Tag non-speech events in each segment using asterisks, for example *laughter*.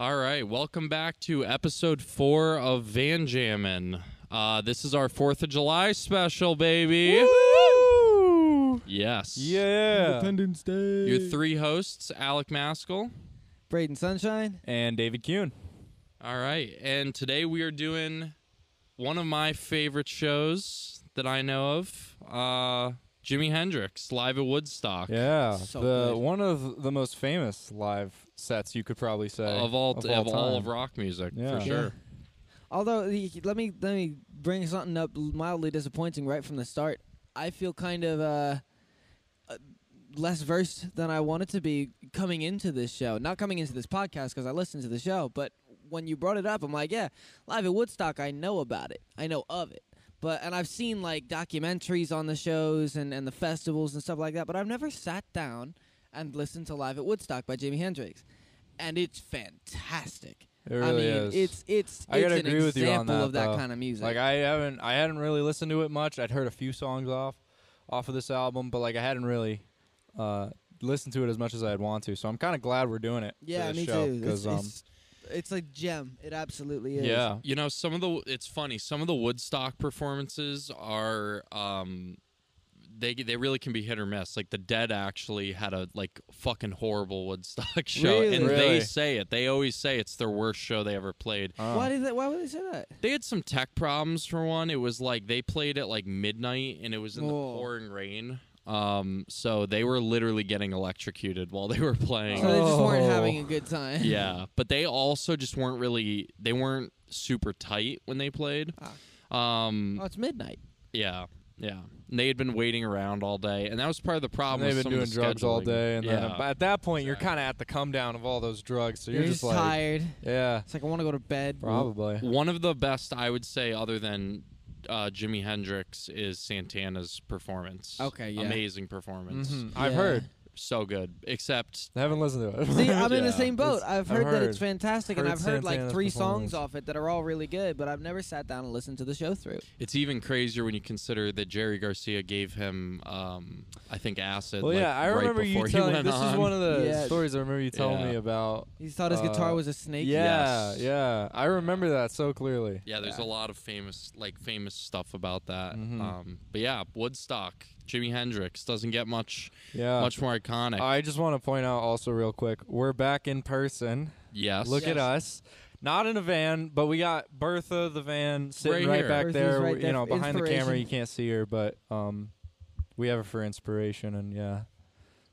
All right, welcome back to episode four of Van Jammin'. Uh, this is our Fourth of July special, baby. Woo! Yes. Yeah. Independence Day. Your three hosts, Alec Maskell. Braden Sunshine. And David Kuhn. All right, and today we are doing one of my favorite shows that I know of, uh, Jimi Hendrix live at Woodstock. Yeah. So the good. one of the most famous live sets you could probably say Of all, of of, all of rock music, Yeah. for sure. Although let me let me bring something up mildly disappointing right from the start. I feel kind of uh, uh, less versed than I wanted to be coming into this show. Not coming into this podcast because I listened to the show, but when you brought it up, I'm like, yeah, live at Woodstock, I know about it. I know of it. But and I've seen like documentaries on the shows and, and the festivals and stuff like that, but I've never sat down and listen to Live at Woodstock by Jimi Hendrix. And it's fantastic. It really I mean, is. it's it's I it's gotta an agree with you on example that, of that though. kind of music. like I haven't I hadn't really listened to it much. I'd heard a few songs off off of this album, but like I hadn't really uh listened to it as much as I'd want to. So I'm kind of glad we're doing it. for yeah, this me show, too. 'cause, It's, um, it's, it's a gem. It absolutely is. yeah. You know, some of the it's funny. Some of the Woodstock performances are um they they really can be hit or miss. Like the Dead actually had a like fucking horrible Woodstock *laughs* show, Really? and Really? they say it. They always say it's their worst show they ever played. Uh, Why did they, Why would they say that? They had some tech problems for one. It was like they played at like midnight, and it was in the pouring rain. Um, so they were literally getting electrocuted while they were playing. So they just weren't Oh. having a good time. yeah, *laughs* but they also just weren't really. They weren't super tight when they played. Um, Oh, it's midnight. yeah, yeah. And they had been waiting around all day, and that was part of the and problem. they've been some doing of the drugs all day, and yeah. then at that point, you're kind of at the come down of all those drugs. So You're, you're, just like, tired. yeah, It's like I want to go to bed. probably. one of the best I would say, other than uh, Jimi Hendrix, is Santana's performance. Okay, yeah. amazing performance, Mhm. I've heard. So good. Except I haven't listened to it. See, I'm in the *laughs* Yeah. same boat. It's- I've I've heard, that it's heard. fantastic, and Heard I've heard like Santana's three performance. songs off it that are all really good, but I've never sat down and listened to the show through. it's even crazier when you consider that Jerry Garcia gave him, um, I think, acid. Well, like, yeah, I right remember you before he telling. went This on. is one of the Yeah. stories I remember you telling Yeah. me about. He thought his guitar Uh, was a snake. Yeah, Yes. yeah, I remember that so clearly. Yeah, there's Yeah. a lot of famous, like famous stuff about that. Mhm. Um, but yeah, Woodstock, Jimi Hendrix doesn't get much, Yeah. much more iconic. I just want to point out also real quick, we're back in person. yes, Look at us. Not in a van, but we got Bertha the van sitting Right right, back Bertha's there. right you know, behind the camera, you can't see her, but um, we have her for inspiration, and yeah.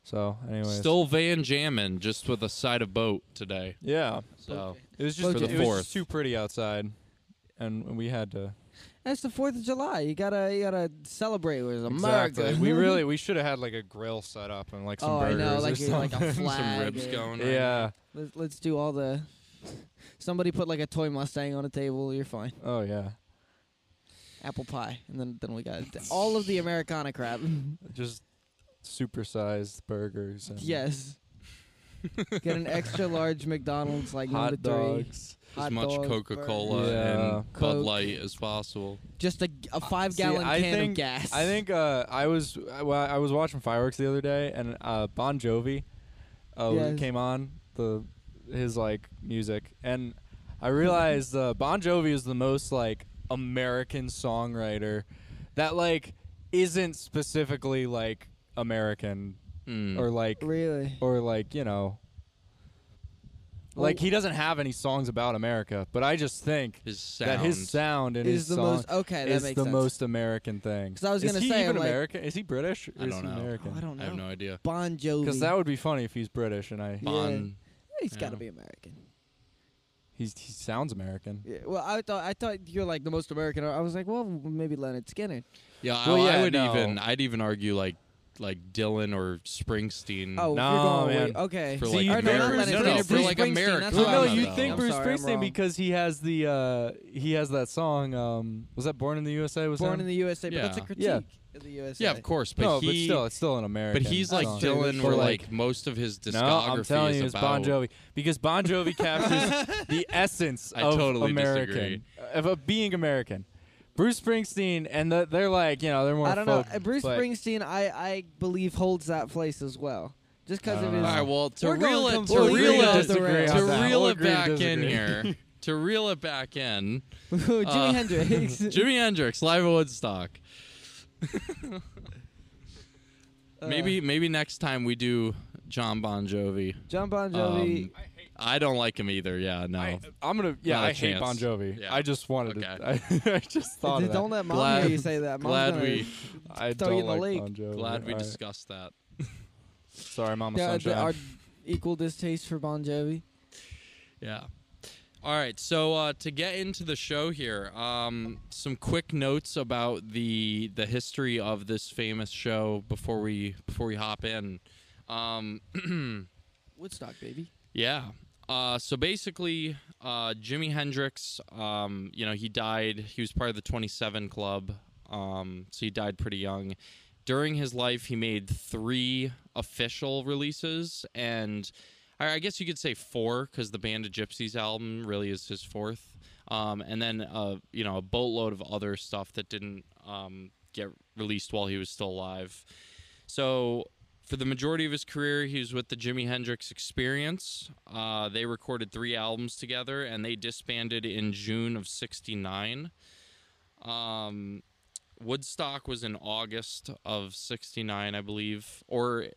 So, anyways, Still Van jamming, just with a side of boat today. yeah. So It was just For the it was fourth. just too pretty outside, and we had to. That's the Fourth of July. You gotta you gotta celebrate with America. Exactly. we *laughs* really we should have had like a grill set up and like some Oh, I burgers know, or like a- like a *laughs* flag. some ribs yeah. going. right yeah. Let's, let's do all the. *laughs* Somebody put like a toy Mustang on a table. You're fine. Oh yeah. Apple pie, and then then we got all of the Americana crap. Just supersized burgers. And yes. Get an extra large McDonald's like hot number three. dogs. As much dog, Coca Cola. Yeah. and Bud Coke. Light as possible. Just a, a five See, gallon I can think- of gas. I think uh, I was I, well, I was watching fireworks the other day, and uh, Bon Jovi uh, Yes. came on the his like music, and I realized uh, Bon Jovi is the most like American songwriter that like isn't specifically like American Mm. or like really. or like you know. Like he doesn't have any songs about America, but I just think his sound. that his sound and Is his the song most okay? That is makes the sense. most American thing. 'Cause I was gonna he say, even like- American? Is he British? Or I is don't he know. American? Oh, I don't know. I have no idea. Bon Jovi. Because that would be funny if he's British and I Yeah. He's got to be American. he's he sounds American. Yeah, well, I thought I thought you're like the most American. I was like, well, maybe Lynyrd Skynyrd. Yeah, Well, I, I would no. even. I'd even argue like like Dylan or Springsteen. Oh, No, if you're going man. way, okay. For, See, like, you Or think not Bruce- no, no, for, like, Springsteen, America. Well, no, you meant, think. Bruce I'm sorry, Springsteen because he has the uh he has that song. Um, was that Born in the USA? Was Born him? in the USA, but that's a Yeah. critique Yeah. of the USA. yeah, of course, but no, he. but still, it's still an American. but he's like song. Dylan, Or where like most of his No, discography I'm telling is you, it's about. Bon Jovi because Bon Jovi captures *laughs* the essence I of totally American, disagree. of a being American. Bruce Springsteen, and the, they're like, you know, they're more. I don't folk, know. Uh, Bruce but- Springsteen, I I believe holds that place as well, just because of his. know. All right, well, to We're going reel it, to completely reel off it, the disagree rails. on to reel it agree to back in disagree. here, *laughs* to reel it back in, *laughs* Jimi Uh, Hendrix. *laughs* Jimi Hendrix live at Woodstock. Uh, Maybe maybe next time we do Jon Bon Jovi. Jon Bon Jovi. Um, I don't like him either. Yeah, no. I, I'm gonna. Yeah, Not a I hate chance. Bon Jovi. Yeah. I just wanted Okay. to. *laughs* I, I just thought of that. don't let mom Glad- hear you say that. Mom's glad we *laughs* I throw don't you in the like lake. Bon Jovi. glad we All right. discussed that. *laughs* Sorry, Mama Yeah, Sunshine. our equal distaste for Bon Jovi. Yeah. All right, so uh, to get into the show here, um, some quick notes about the the history of this famous show before we before we hop in. Um, *clears throat* Woodstock, baby. Yeah. Uh, so basically, uh, Jimi Hendrix, um, you know, he died. He was part of the 27 Club. Um, so he died pretty young. During his life, he made three official releases, and I, guess you could say four because the Band of Gypsys album really is his fourth. Um, and then, uh, you know, a boatload of other stuff that didn't um, get released while he was still alive. So for the majority of his career, he was with the Jimi Hendrix Experience. Uh, they recorded three albums together, and they disbanded in June of '69. Um, Woodstock was in August of '69, I believe, or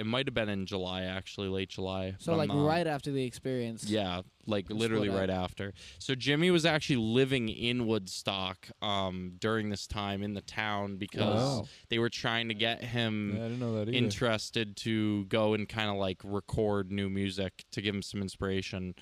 it, it might have been in July, actually, late July. So like I'm not- right after the experience. yeah, like literally up. right after. So Jimi was actually living in Woodstock um, during this time in the town because Wow. they were trying to get him yeah, I didn't know that interested to go and kind of like record new music to give him some inspiration.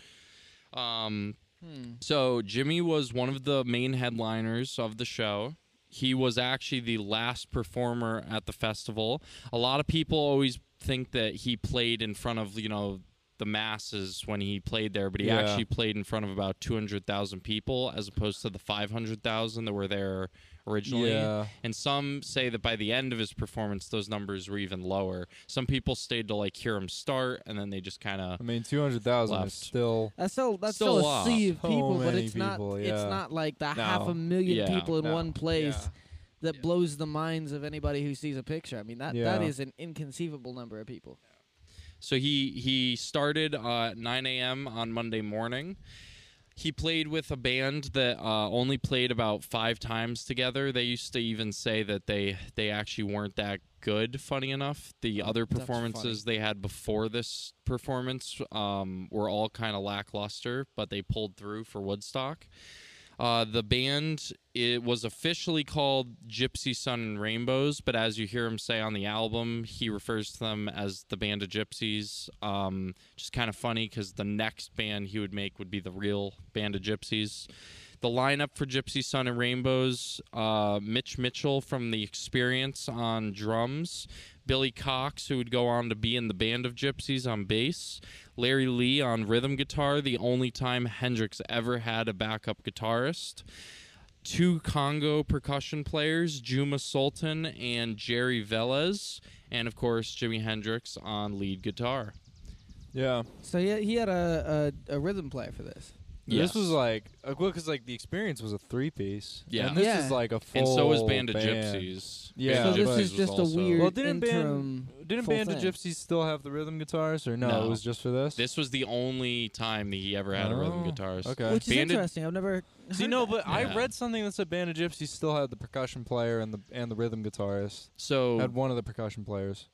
Um, Hmm. so Jimi was one of the main headliners of the show. He was actually the last performer at the festival. A lot of people always think that he played in front of, you know, the masses when he played there, but he Yeah. actually played in front of about 200,000 people as opposed to the 500,000 that were there originally. Yeah. And some say that by the end of his performance, those numbers were even lower. Some people stayed to like hear him start, and then they just kind of I mean, two hundred thousand is still. That's still that's Still still, a a lot. sea of So people, but many it's not people, it's not like the No. half a million Yeah. people in No. one place Yeah. That Yeah. blows the minds of anybody who sees a picture. I mean that that Yeah. is an inconceivable number of people. So he he started uh, at 9 a.m. on Monday morning. He played with a band that uh, only played about five times together. They used to even say that they they actually weren't that good. Funny enough, the other performances they had before this performance um, were all kind of lackluster, but they pulled through for Woodstock. Uh, the band it was officially called Gypsy Sun and Rainbows, but as you hear him say on the album, he refers to them as the Band of Gypsys. Um, just kind of funny because the next band he would make would be the real Band of Gypsys. The lineup for Gypsy Sun and Rainbows: uh, Mitch Mitchell from The Experience on drums, Billy Cox, who would go on to be in the Band of Gypsys on bass, Larry Lee on rhythm guitar, the only time Hendrix ever had a backup guitarist. Two conga percussion players, Juma Sultan and Jerry Velez, and of course Jimi Hendrix on lead guitar. Yeah. So he he had a a, a rhythm player for this. This was Yes. like, uh, well, because like the experience was a three piece. Yeah. And this Yeah. is like a full. and so was Band of band. Gypsies. Yeah, Band so of this but- is Gypsies just a also- weird Well, didn't interim. Band didn't full Band of thing. Gypsies still have the rhythm guitars, or no? No. It was just for this. This was the only time that he ever had a rhythm Oh, guitarist. Okay. Which is Band of- interesting. I've never See, heard no, that. but I Yeah. read something that said Band of Gypsys still had the percussion player and the and the rhythm guitarist. So Had one of the percussion players.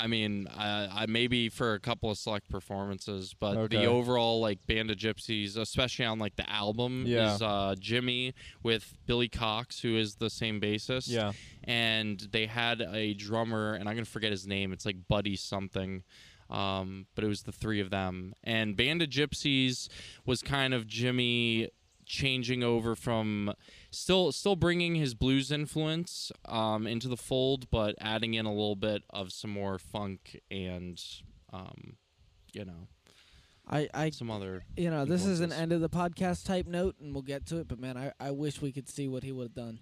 I mean, I, I maybe for a couple of select performances, but Okay. the overall like Band of Gypsys, especially on like the album, Yeah. is uh, Jimi with Billy Cox, who is the same bassist. Yeah. and they had a drummer, and I'm gonna forget his name. It's like Buddy something. Um, but it was the three of them, and Band of Gypsys was kind of Jimi changing over from still still bringing his blues influence um, into the fold, but adding in a little bit of some more funk and um, you know I I some other. you know this is an end of the podcast type note, and we'll get to it. But man, I I wish we could see what he would have done,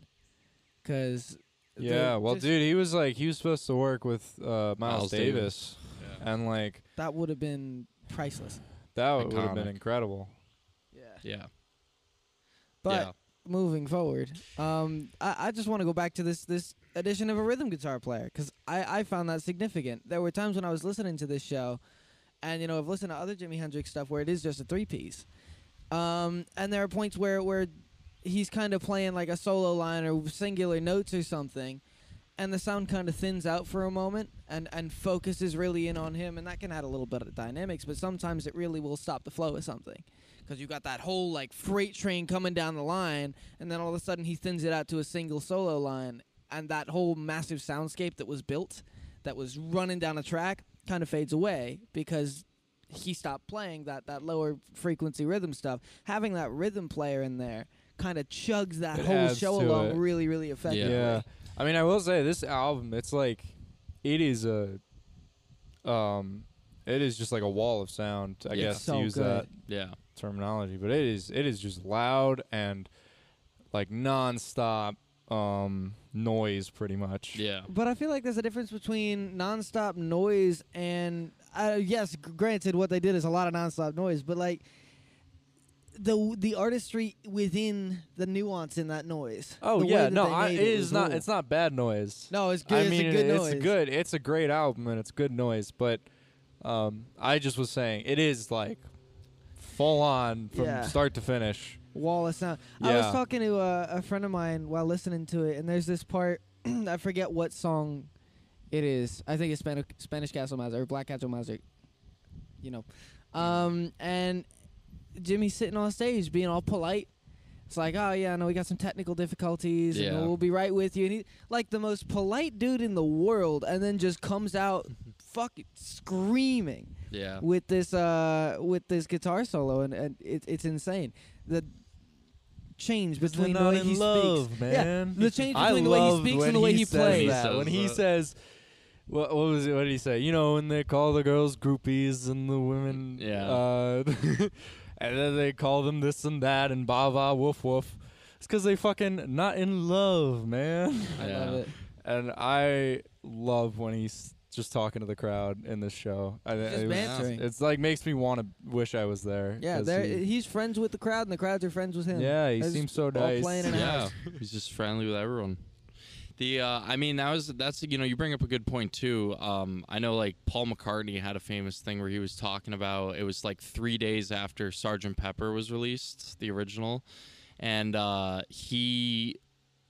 because Yeah. Well, dude, he was like he was supposed to work with uh, Miles, Miles Davis, and like that would have been priceless. that would have been incredible. Yeah. Yeah, But yeah. Moving forward, um, I, I just want to go back to this this edition of a rhythm guitar player because I, I found that significant. There were times when I was listening to this show, and you know I've listened to other Jimi Hendrix stuff where it is just a three piece, um, and there are points where where he's kind of playing like a solo line or singular notes or something, and the sound kind of thins out for a moment and and focuses really in on him, and that can add a little bit of dynamics, but sometimes it really will stop the flow of something. Because you got that whole like freight train coming down the line, and then all of a sudden he thins it out to a single solo line, and that whole massive soundscape that was built, that was running down a track, kind of fades away because he stopped playing that that lower frequency rhythm stuff. Having that rhythm player in there kind of chugs that It whole show along it. really really effectively. Yeah. I mean, I will say this album, it's like, it is a, um, it is just like a wall of sound. I Yeah. guess So to use good. that Yeah. terminology, but it is it is just loud and like nonstop um noise, pretty much. Yeah. But I feel like there's a difference between nonstop noise and uh, yes, g- granted, what they did is a lot of nonstop noise, but like the the artistry within the nuance in that noise. Oh the way yeah, that no, they I, made it is was not. cool. It's not bad noise. No, it's good. I it's mean, a good it's noise. good. It's a great album and it's good noise. But um, I just was saying it is like full on from Yeah. start to finish. wall of sound. I was Yeah. talking to a, a friend of mine while listening to it, and there's this part *clears throat* I forget what song it is. I think it's Spanish, Spanish Castle Magic or Black Castle Magic. You know, um, and Jimi's sitting on stage being all polite. It's like, oh yeah, no, we got some technical difficulties, Yeah. and we'll be right with you. And he, like the most polite dude in the world, and then just comes out *laughs* fucking screaming Yeah. with this uh with this guitar solo and, and it, it's insane the change between the way he speaks man. the change I between the way he speaks and the way he says plays that. When he says, what, what was it? What did he say? You know, when they call the girls groupies and the women, Yeah. uh, *laughs* and then they call them this and that and ba ba woof woof. It's because they fucking not in love, man. I Yeah. love it And I love when he's just talking to the crowd in this show. I, Just it was- bantering. it's like makes me want to wish I was there. Yeah, there he- he's friends with the crowd and the crowds are friends with him yeah, he They're seems just so all nice. playing in yeah, he's just friendly with everyone. The uh, I mean that was that's you know you bring up a good point too. Um, I know like Paul McCartney had a famous thing where he was talking about it was like three days after Sergeant Pepper was released, the original, and uh, he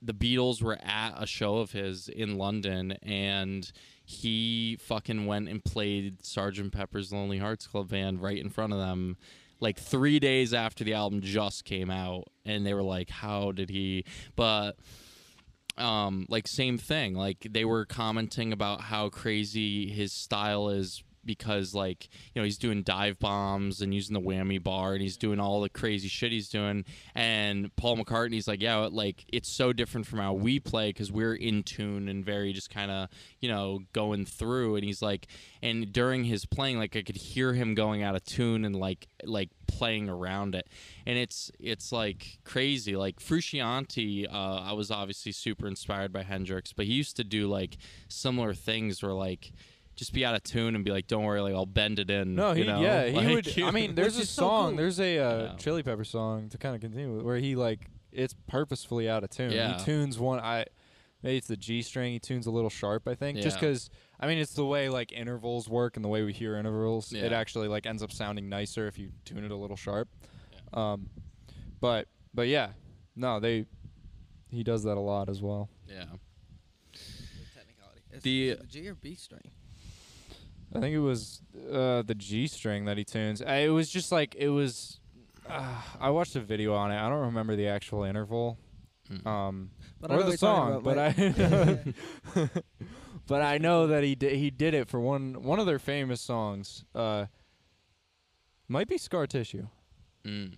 the Beatles were at a show of his in London and he fucking went and played Sergeant Pepper's Lonely Hearts Club Band right in front of them like 3 days after the album just came out and they were like how did he? But um like same thing. Like they were commenting about how crazy his style is because like you know he's doing dive bombs and using the whammy bar and he's doing all the crazy shit he's doing. And paul mccartney's like yeah like it's so different from how we play because we're in tune and very just kind of you know going through. And he's like and during his playing like i could hear him going out of tune and like like playing around it. And it's it's like crazy. Like frusciante uh, i was obviously super inspired by hendrix but he used to do like similar things where like just be out of tune and be like don't worry like i'll bend it in No, he you know? yeah, he Like, would. I *laughs* mean, there's a is so song. cool. There's a uh, Yeah. Chili Pepper song to kind of continue with, where he like it's purposefully out of tune. Yeah. He tunes one. I maybe it's the G string. He tunes a little sharp. I think just because I mean it's the way like intervals work and the way we hear intervals. Yeah. It actually like ends up sounding nicer if you tune it a little sharp. Um, but but yeah, no, they he does that a lot as well. yeah It's The- the G or B string I think it was uh, the G string that he tunes. It was just like it was. Uh, I watched a video on it. I don't remember the actual interval, Mm. um, but or know the what you're talking song, about, but I. *laughs* *laughs* but I know that he did. He did it for one one of their famous songs. Uh, might be Scar Tissue. Mm.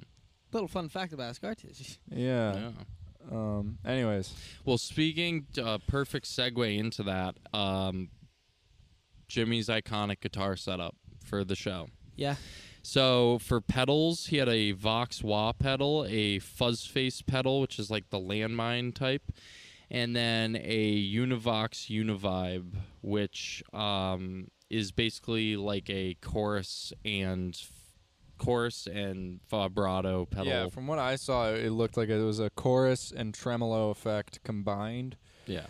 little fun fact about scar tissue Yeah. yeah Um. Anyways. Well, speaking, uh, perfect segue into that. Um, Jimi's iconic guitar setup for the show. yeah So for pedals, he had a Vox Wah pedal, a Fuzz Face pedal, which is like the landmine type, and then a Univox Univibe, which um, is basically like a chorus and chorus and vibrato pedal. Yeah. From what I saw, it looked like it was a chorus and tremolo effect combined. yeah.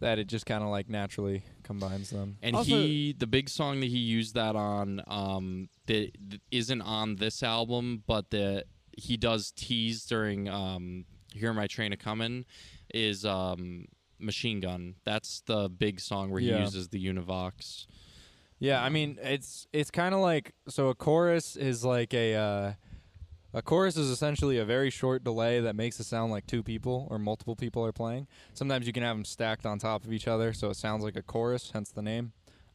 that it just kind of like naturally combines them. And Also- he, the big song that he used that on, um, that that isn't on this album, but that he does tease during um, "Hear My Train a Comin'," is um, "Machine Gun." That's the big song where he Yeah. uses the Univox. Yeah, I mean it's it's kind of like so a chorus is like a uh, a chorus is essentially a very short delay that makes it sound like two people or multiple people are playing. Sometimes you can have them stacked on top of each other, so it sounds like a chorus, hence the name.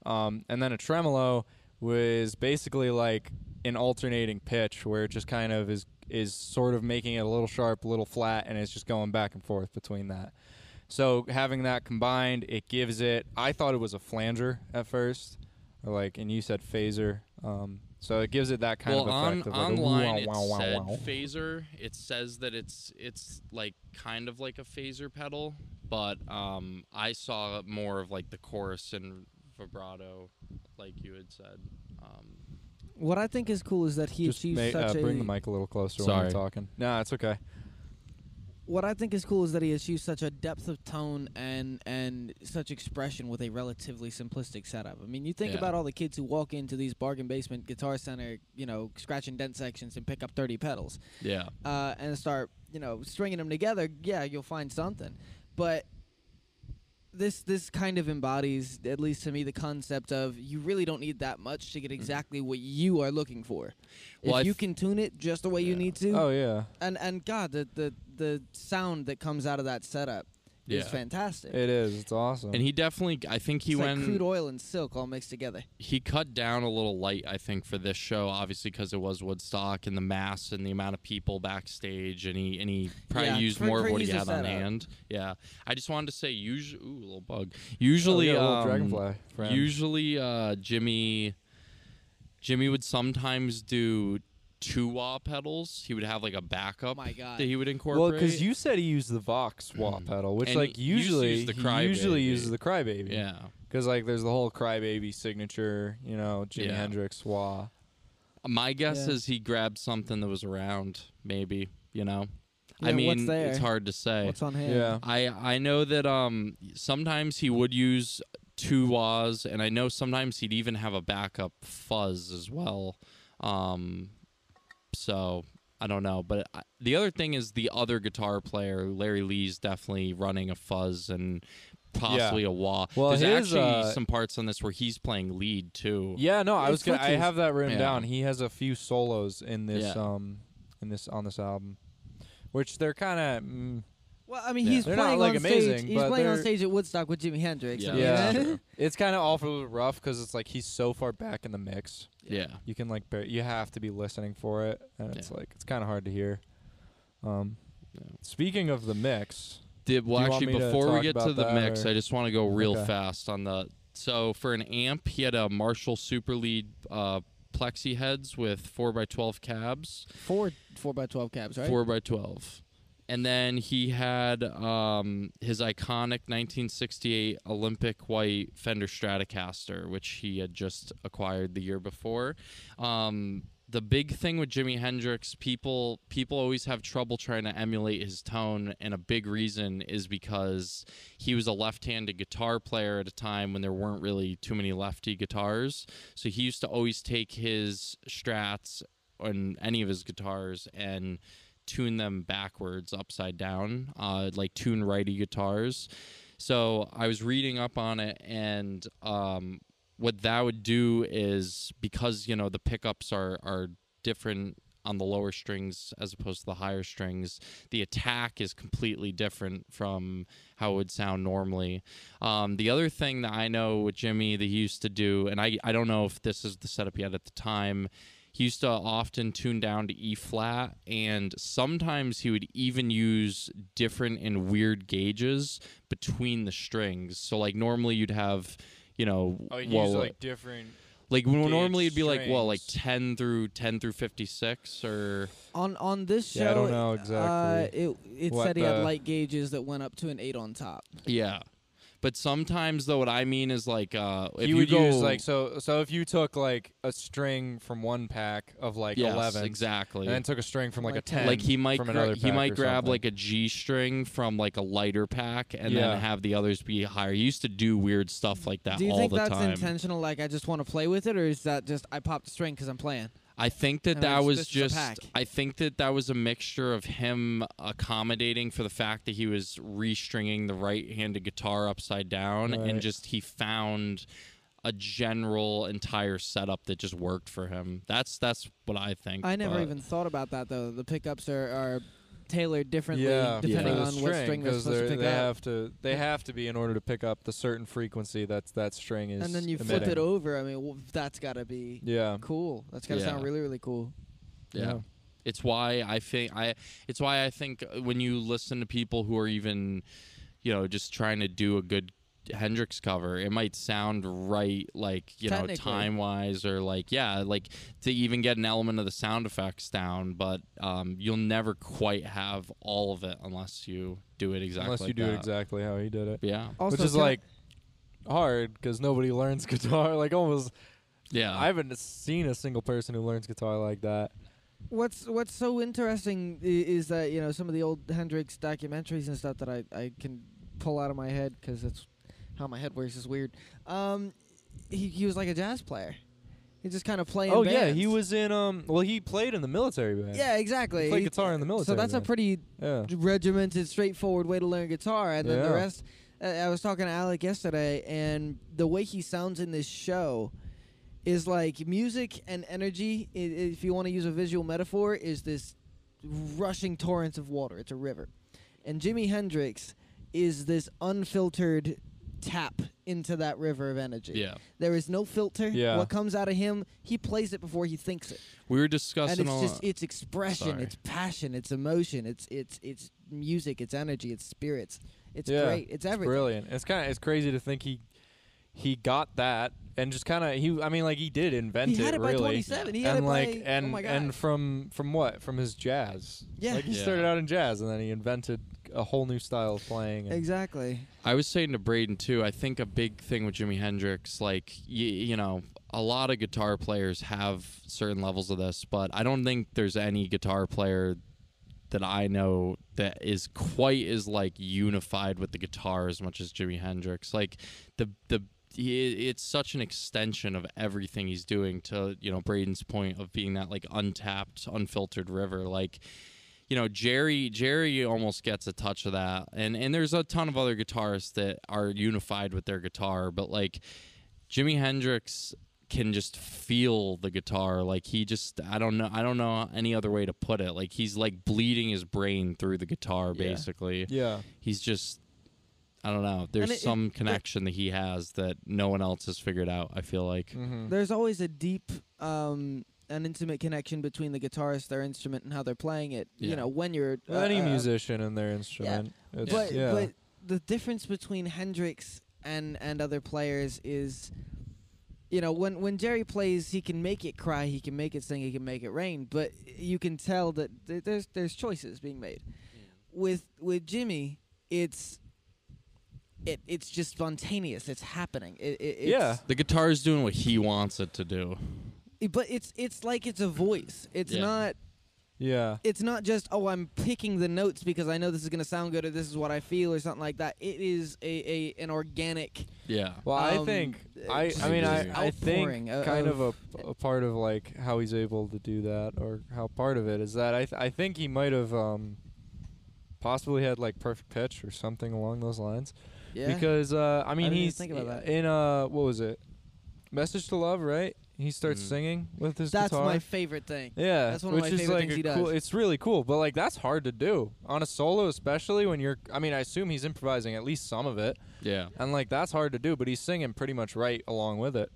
Um, and then a tremolo was basically like an alternating pitch where it just kind of is is sort of making it a little sharp, a little flat, and it's just going back and forth between that. So having that combined, it gives it. I thought it was a flanger at first, like, and you said phaser. Um, so it gives it that kind well, of on effect of like a online it wow, wow, said wow, wow. phaser. It says that it's it's like kind of like a phaser pedal, but um, I saw more of like the chorus and vibrato, like you had said. Um, What I think is cool is that he Just achieves ma- such uh, a bring the mic a little closer when Sorry. you're talking. No, it's okay. What I think is cool is that he achieves such a depth of tone and and such expression with a relatively simplistic setup. I mean, you think Yeah. about all the kids who walk into these bargain basement guitar center, you know, scratch and dent sections and pick up 30 pedals yeah, uh, and start, you know, stringing them together. Yeah, you'll find something, but this this kind of embodies, at least to me, the concept of you really don't need that much to get exactly what you are looking for. Mm-hmm. Well, I if you th- can tune it just the way you need to, Oh yeah, and and God, the the the sound that comes out of that setup is fantastic. it is. It's awesome. and he definitely. I think he it's went. like crude oil and silk all mixed together. he cut down a little light, I think, for this show, obviously because it was Woodstock and the mass and the amount of people backstage, and he and he probably Yeah, used for- more for of what he had on setup. hand. Yeah, I just wanted to say, usually, ooh, little bug. Oh, Usually, yeah, a little um, dragonfly friend. usually, uh, Jimi, Jimi would sometimes do two wah pedals. He would have like a backup my God. that he would incorporate. well, because you said he used the Vox wah Mm. pedal, which And like he used to usually use the he Crybaby. usually uses the crybaby. yeah, Because like there's the whole crybaby signature, you know, Jimi Yeah. Hendrix wah. my guess Yeah. is he grabbed something that was around. Maybe you know. I Yeah, mean, what's there? it's hard to say. What's on hand? Yeah. I I know that um sometimes he would use two wahs, and I know sometimes he'd even have a backup fuzz as well. Um, so I don't know, but I, the other thing is the other guitar player, Larry Lee's definitely running a fuzz and possibly a wah. Well, There's his, actually uh, some parts on this where he's playing lead too. Yeah, no, I was gonna, I have that written Yeah. down. He has a few solos in this Yeah. um in this on this album, which they're kind of mm, Well, I mean, Yeah. he's They're not, playing like, on amazing, stage. He's playing on they're- stage at Woodstock with Jimi Hendrix. I Yeah, mean, that's *laughs* eh? it's kind of awful rough because it's like he's so far back in the mix. yeah. You can like bar- you have to be listening for it, and it's Yeah. like it's kind of hard to hear. Um, Yeah. speaking of the mix, Did well Do you want actually me to before we get to the mix, or- I just want to go real Okay. fast on the. So for an amp, he had a Marshall Super Lead uh, plexi heads with four by twelve cabs, four four by twelve cabs, right? four by twelve, and then he had um, his iconic 1968 Olympic white Fender Stratocaster, which he had just acquired the year before. Um, the big thing with Jimi Hendrix, people people always have trouble trying to emulate his tone, and a big reason is because he was a left-handed guitar player at a time when there weren't really too many lefty guitars. So he used to always take his strats on any of his guitars and tune them backwards, upside down, uh, like tune righty guitars. So I was reading up on it, and um, what that would do is because you know the pickups are are different on the lower strings as opposed to the higher strings the attack is completely different from how it would sound normally um, the other thing that i know with jimmy that he used to do and I, I don't know if this is the setup he had at the time he used to often tune down to E flat, and sometimes he would even use different and weird gauges between the strings. So, like, normally you'd have, you know, oh, he well, used like different. Like well, gauge normally it'd be like well, like ten through ten through fifty six, or On on this show, Yeah, I don't know Uh, exactly it it what said he had light gauges that went up to an eight on top. yeah. But sometimes though, what I mean is like uh, if he you would go use like so. So if you took like a string from one pack of like yes, eleven, exactly. and then took a string from like, Like a ten, like he might from gra- another he might grab something. like a G string from like a lighter pack and Yeah. then have the others be higher. He used to do weird stuff like that Do you all think the that's time. intentional? Like I just want to play with it, or is that just I popped a string because I'm playing? I think that And that it's- was this is a just. I think that that was a mixture of him accommodating for the fact that he was restringing the right-handed guitar upside down, Right. and just he found a general entire setup that just worked for him. That's that's what I think. I never but- even thought about that though. The pickups are, are tailored differently yeah, depending for on the what string, string they're 'cause supposed to they're- pick they up. have to they have to be in order to pick up the certain frequency that's that string is. and then you flip it over. I mean, well, that's got to be Yeah, cool. That's got to sound really really cool. yeah. It's why I think I. It's why I think uh, when you listen to people who are even, you know, just trying to do a good Hendrix cover, it might sound right, like you know, time wise, or like yeah, like to even get an element of the sound effects down. But um, you'll never quite have all of it unless you do it exactly. unless like you do that. it exactly how he did it, Yeah, Also, which is can I- like hard because nobody learns *laughs* guitar. Like almost, yeah. I haven't seen a single person who learns guitar like that. What's What's so interesting is that you know some of the old Hendrix documentaries and stuff that I I can pull out of my head because it's how my head works is weird. Um, he he was like a jazz player. He just kind of playing. Oh yeah, bands. he was in um. Well, he played in the military band. Yeah, exactly. He played He- guitar in the military. So that's a band. pretty yeah. regimented, straightforward way to learn guitar, and then the Yeah. rest. Uh, I was talking to Alec yesterday, and the way he sounds in this show is like music and energy. i- If you want to use a visual metaphor, is this rushing torrents of water. It's a river, and Jimi Hendrix is this unfiltered tap into that river of energy. yeah. There is no filter. Yeah. What comes out of him, he plays it before he thinks it We were discussing and it's just it's expression, Sorry. it's passion, it's emotion, it's it's it's music, it's energy, it's spirits. It's Yeah, great. It's everything. Brilliant. It's kind of it's crazy to think he he got that and just kind of he I mean like he did invent He had it by really. 27. He had and it like by oh and oh my God. and from from what from his jazz Yeah. like he Yeah. started out in jazz and then he invented a whole new style of playing and exactly. I was saying to Braden too. I think a big thing with Jimi Hendrix, like y- you know, a lot of guitar players have certain levels of this, but I don't think there's any guitar player that I know that is quite as like unified with the guitar as much as Jimi Hendrix. Like the the he, it's such an extension of everything he's doing to you know Braden's point of being that like untapped, unfiltered river. Like you know Jerry Jerry almost gets a touch of that, and and there's a ton of other guitarists that are unified with their guitar, but like Jimi Hendrix can just feel the guitar. Like he just I don't know I don't know any other way to put it. Like he's like bleeding his brain through the guitar Yeah. basically. Yeah. He's just I don't know. There's it- it- some it- connection that he has that no one else has figured out I feel like. Mm-hmm. There's always a deep um an intimate connection between the guitarist, their instrument, and how they're playing it. You know, when you're uh, any uh, musician and their instrument it's, But yeah. but the difference between Hendrix and and other players is you know when when Jerry plays he can make it cry he can make it sing he can make it rain but you can tell that th- there's there's choices being made. With with Jimi it's it it's just spontaneous it's happening it, it, it's, Yeah. the guitar is doing what he wants it to do but it's it's like it's a voice it's Yeah. not yeah it's not just oh I'm picking the notes because I know this is gonna sound good or this is what I feel or something like that. It is a, a an organic. yeah well I um, think uh, I I mean I, outpouring I think o- kind of, of- a, a part of like how he's able to do that or how part of it is that I th- I think he might have um possibly had like perfect pitch or something along those lines Yeah. because uh I mean didn't even he's think about that. in uh what was it Message to Love right he starts Mhm. singing with his That's guitar my favorite thing. yeah, that's one of which my is favorite like things a he cool. It's really cool, but like that's hard to do on a solo, especially when you're. I mean, I assume he's improvising at least some of it, yeah and like that's hard to do. But he's singing pretty much right along with it.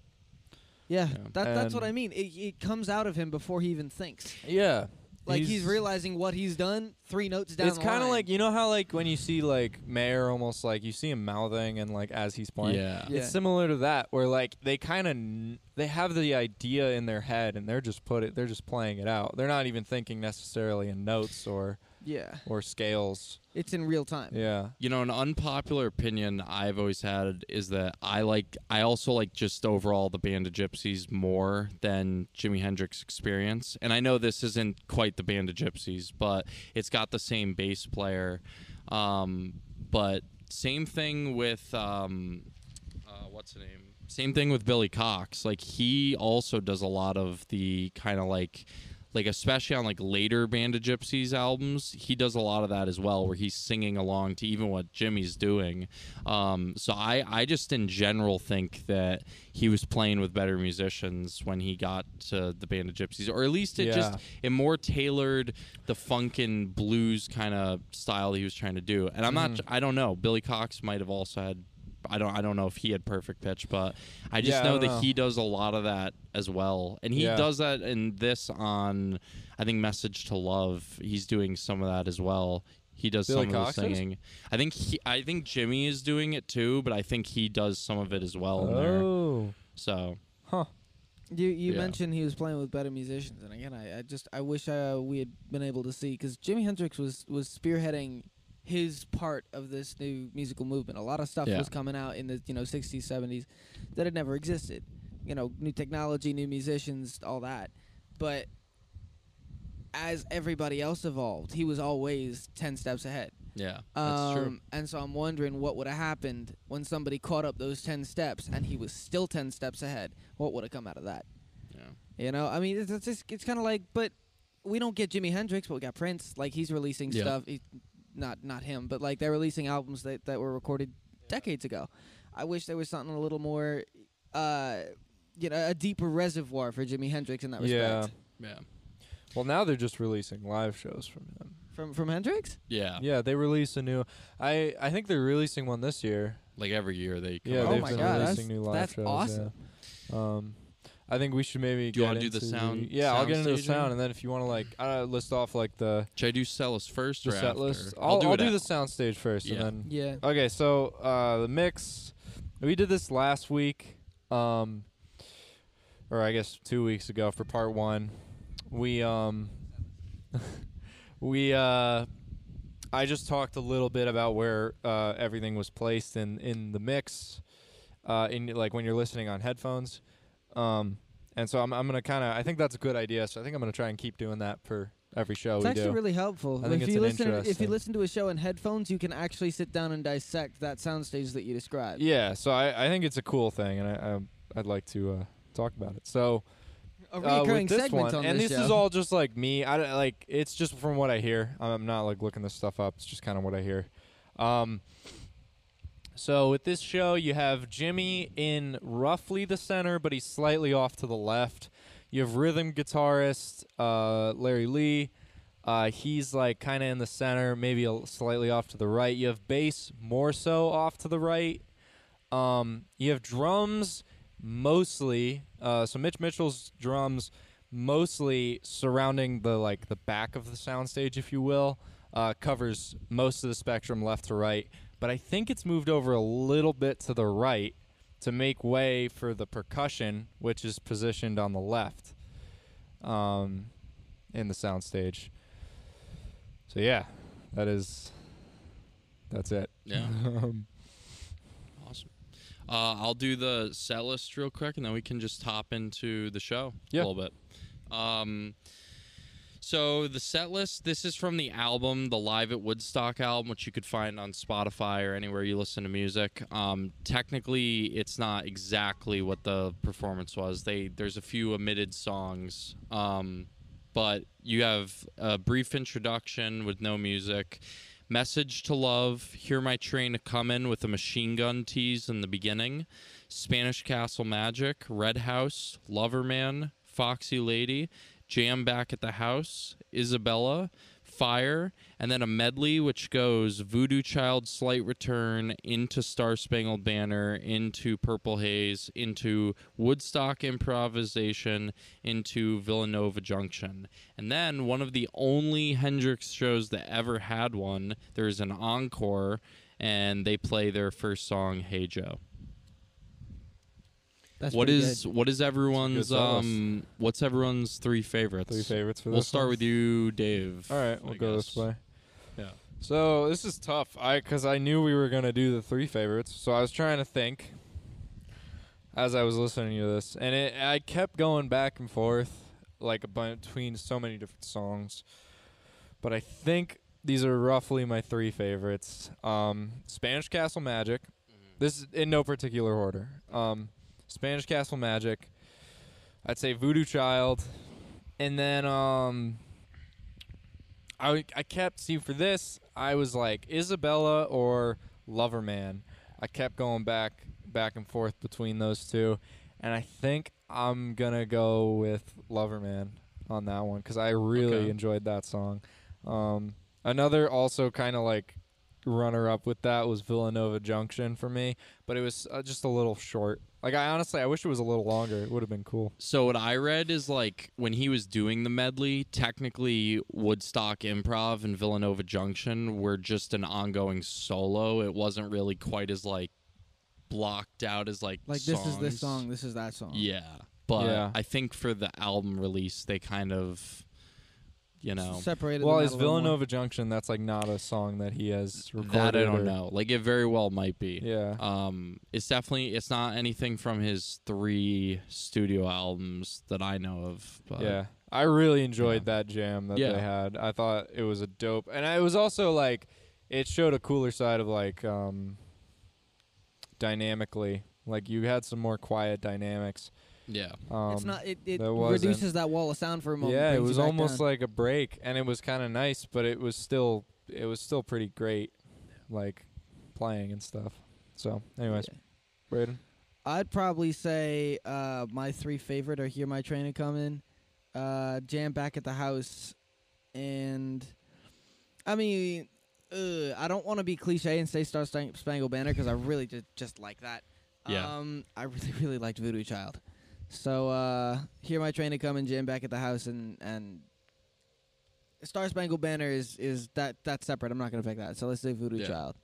Yeah, Yeah. That, that's what And- I mean. It, it comes out of him before he even thinks. Yeah, Like he's, realizing what he's done three notes down. It's kind of like you know how like when you see like Mayer almost like you see him mouthing and like as he's playing. yeah Yeah. It's similar to that where like they kind of n- they have the idea in their head and they're just put it they're just playing it out. They're not even thinking necessarily in notes or Yeah, or scales. it's in real time. Yeah. You know, an unpopular opinion I've always had is that I like I also like just overall the Band of Gypsys more than Jimi Hendrix Experience. And I know this isn't quite the Band of Gypsys, but it's got the same bass player. Um, but same thing with um, uh, what's the name? Same thing with Billy Cox. Like he also does a lot of the kind of like like especially on like later Band of Gypsys albums, he does a lot of that as well, where he's singing along to even what Jimi's doing. Um, so I, I just in general think that he was playing with better musicians when he got to the Band of Gypsys, or at least it just it more tailored the funk and blues kind of style he was trying to do. And I'm not, Mhm. I don't know. Billy Cox might have also had. I don't. I don't know if he had perfect pitch, but I just Yeah, know don't that know. he does a lot of that as well, and he Yeah. does that in this on. I think "Message to Love." He's doing some of that as well. He does Billy some Cox of the is? singing. I think he. I think Jimi is doing it too, but I think he does some of it as well. In there. Oh. So Huh. You you Yeah. mentioned he was playing with better musicians, and again, I, I just I wish uh, we had been able to see because Jimi Hendrix was was spearheading his part of this new musical movement. A lot of stuff Yeah. was coming out in the you know 60s, 70s that had never existed. You know, new technology, new musicians, all that. But as everybody else evolved, he was always ten steps ahead. yeah, that's true. Um, And so I'm wondering what would have happened when somebody caught up those 10 steps and he was still 10 steps ahead. What would have come out of that? Yeah. You know, I mean, it's, it's, just- it's kind of like, but we don't get Jimi Hendrix, but we got Prince. Like, he's releasing Yeah. stuff. He, not not him, but like they're releasing albums that, that were recorded decades ago. I wish there was something a little more, uh, you know, a deeper reservoir for Jimi Hendrix in that respect. Yeah. Yeah. Well, now they're just releasing live shows from him. From from Hendrix? Yeah. Yeah, they release a new. I I think they're releasing one this year. Like every year they. Come Yeah, out Oh they've with my been. God, releasing that's- new live that's shows. awesome. Yeah. Um, I think we should maybe. Do you want wanna do the sound- Yeah, I'll get into the staging? sound, and then if you want to like uh, list off like the Should I do Celis first the or set after? list, I'll, I'll, do I'll it. do at- the sound stage first, Yeah. and then Yeah. Okay, so uh, the mix, we did this last week, um, or I guess two weeks ago for part one. We um, *laughs* we uh, I just talked a little bit about where uh, everything was placed in in the mix, uh, in like when you're listening on headphones, um, and so I'm I'm gonna kind of I think that's a good idea. So I think I'm gonna try and keep doing that for every show It's we actually do. really helpful. I think if it's you an listen, if you listen to a show in headphones, you can actually sit down and dissect that soundstage that you described. Yeah, so I, I think it's a cool thing, and I, I I'd like to uh, talk about it. So A uh, recurring with this segment one, on and this this show. is all just like me. I don't- like it's just from what I hear. I'm not like looking this stuff up. It's just kind of what I hear. Um, so with this show, you have Jimi in roughly the center, but he's slightly off to the left. You have rhythm guitarist uh, Larry Lee. Uh, he's like kind of in the center, maybe a, slightly off to the right. You have bass more so off to the right. Um, you have drums mostly. Uh, so Mitch Mitchell's drums mostly surrounding the like the back of the soundstage, if you will, uh, covers most of the spectrum left to right. But I think it's moved over a little bit to the right to make way for the percussion, which is positioned on the left um, in the soundstage. So yeah, that is that's it. Yeah. *laughs* Um, Awesome. Uh, I'll do the set list real quick, and then we can just hop into the show Yeah. a little bit. Um, so the set list. This is from the album, the Live at Woodstock album, which you could find on Spotify or anywhere you listen to music. Um, technically, it's not exactly what the performance was. They there's a few omitted songs. Um, but you have a brief introduction with no music. Message to Love, Hear My Train come in with a machine gun tease in the beginning. Spanish Castle Magic, Red House, Lover Man, Foxy Lady, Jam Back at the House, Isabella, Fire, and then a medley which goes Voodoo Child Slight Return into Star Spangled Banner, into Purple Haze, into Woodstock Improvisation, into Villanova Junction. And then one of the only Hendrix shows that ever had one, there's an encore, and they play their first song, Hey Joe. That's What pretty is what is everyone's um what's everyone's three favorites? three favorites for this. We'll start one? with you, Dave. All right, we'll go this way. Yeah. So this is tough. I because I knew we were gonna do the three favorites, so I was trying to think as I was listening to this, and it, I kept going back and forth like a bu- between so many different songs. But I think these are roughly my three favorites. Um, Spanish Castle Magic. This is in no particular order. Um, Spanish Castle Magic. I'd say Voodoo Child, and then um, I I kept see for this I was like Isabella or Loverman. I kept going back back and forth between those two, and I think I'm gonna go with Loverman on that one because I really Okay. enjoyed that song. Um, another also kind of like runner up with that was Villanova Junction for me, but it was uh, just a little short. Like I honestly I wish it was a little longer. It would have been cool. So what I read is like when he was doing the medley, technically Woodstock Improv and Villanova Junction were just an ongoing solo. It wasn't really quite as like blocked out as like Like this is this song, this is that song. Yeah, but Yeah. I think for the album release, they kind of, you know, separated. Well, them out is a little more. Villanova Junction? That's like not a song that he has recorded. that I don't or- know. Like it very well might be. Yeah. Um, it's definitely it's not anything from his three studio albums that I know of. But yeah. I really enjoyed yeah. that jam that Yeah. they had. I thought it was a dope, and it was also like it showed a cooler side of like um dynamically. Like you had some more quiet dynamics. Yeah. Um, it's not. It, it reduces that wall of sound for a moment. yeah, it was almost down. like a break, and it was kind of nice, but it was still it was still pretty great, like playing and stuff. So, anyways, Yeah. Braden. I'd probably say uh, my three favorite are "Hear My Train Coming," uh, "Jam Back at the House," and I mean, uh, I don't want to be cliche and say "Star Stang- Spangled Banner" because I really just just like that. Yeah. Um, I really really liked Voodoo Child, so uh, "Hear My Train Coming," "Jam Back at the House," and and Star Spangled Banner is is that that's separate. I'm not gonna pick that. So let's say Voodoo Yeah. Child.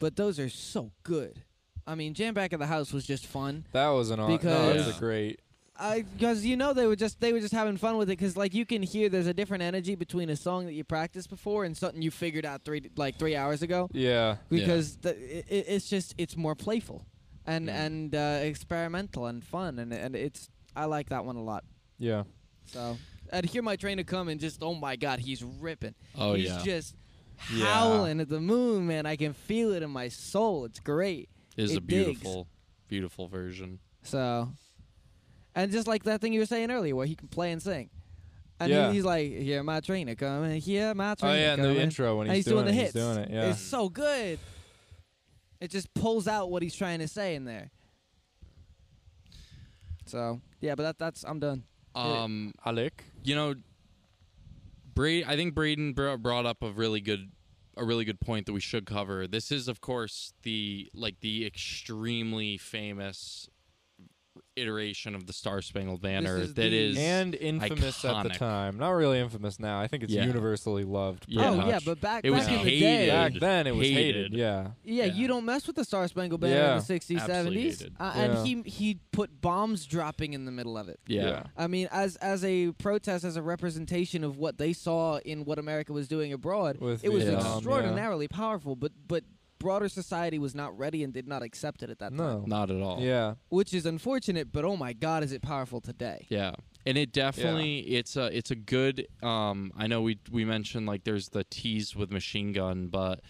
But those are so good. I mean, Jam Back at the House was just fun. That was an aw- no, that was a great. I because you know they were just they were just having fun with it because like you can hear there's a different energy between a song that you practiced before and something you figured out three like three hours ago Yeah. because the, it, it- it's just it's more playful and Mm. and uh, experimental and fun and and it's I like that one a lot. Yeah. So I'd hear my trainer come and just oh my god he's ripping. Oh he's yeah. just Yeah. howling at the moon man. I can feel it in my soul. It's great. is a it digs. beautiful, beautiful version. So, and just like that thing you were saying earlier, where he can play and sing, and Yeah. he's like, "Hear my trainer coming, hear my Oh trainer yeah, in the intro when and he's, he's doing, the it, hits. He's doing it. Yeah. It's so good. It just pulls out what he's trying to say in there. So yeah, but that that's I'm done. Um, Alec. you know, Braid. I think Braden brought up a really good, a really good point that we should cover. This is, of course, the like the extremely famous iteration of the Star Spangled Banner is that the- is and infamous at the time. Not really infamous now. I think it's Yeah. universally loved. Yeah. oh pretty yeah, but back It was back in the hated. day, back then it was Hated. hated. Yeah. Yeah, Yeah. you don't mess with the Star Spangled Banner Yeah, in the 60s, absolutely 70s. hated. Uh, Yeah. And he he put bombs dropping in the middle of it. yeah. Yeah. I mean, as as a protest, as a representation of what they saw in what America was doing abroad, With it was Vietnam, yeah. extraordinarily powerful. But but broader society was not ready and did not accept it at that time, No. Not at all. Yeah. which is unfortunate. But oh my God, is it powerful today? Yeah. And it definitely it's a it's a good um I know we we mentioned like there's the tease with machine gun but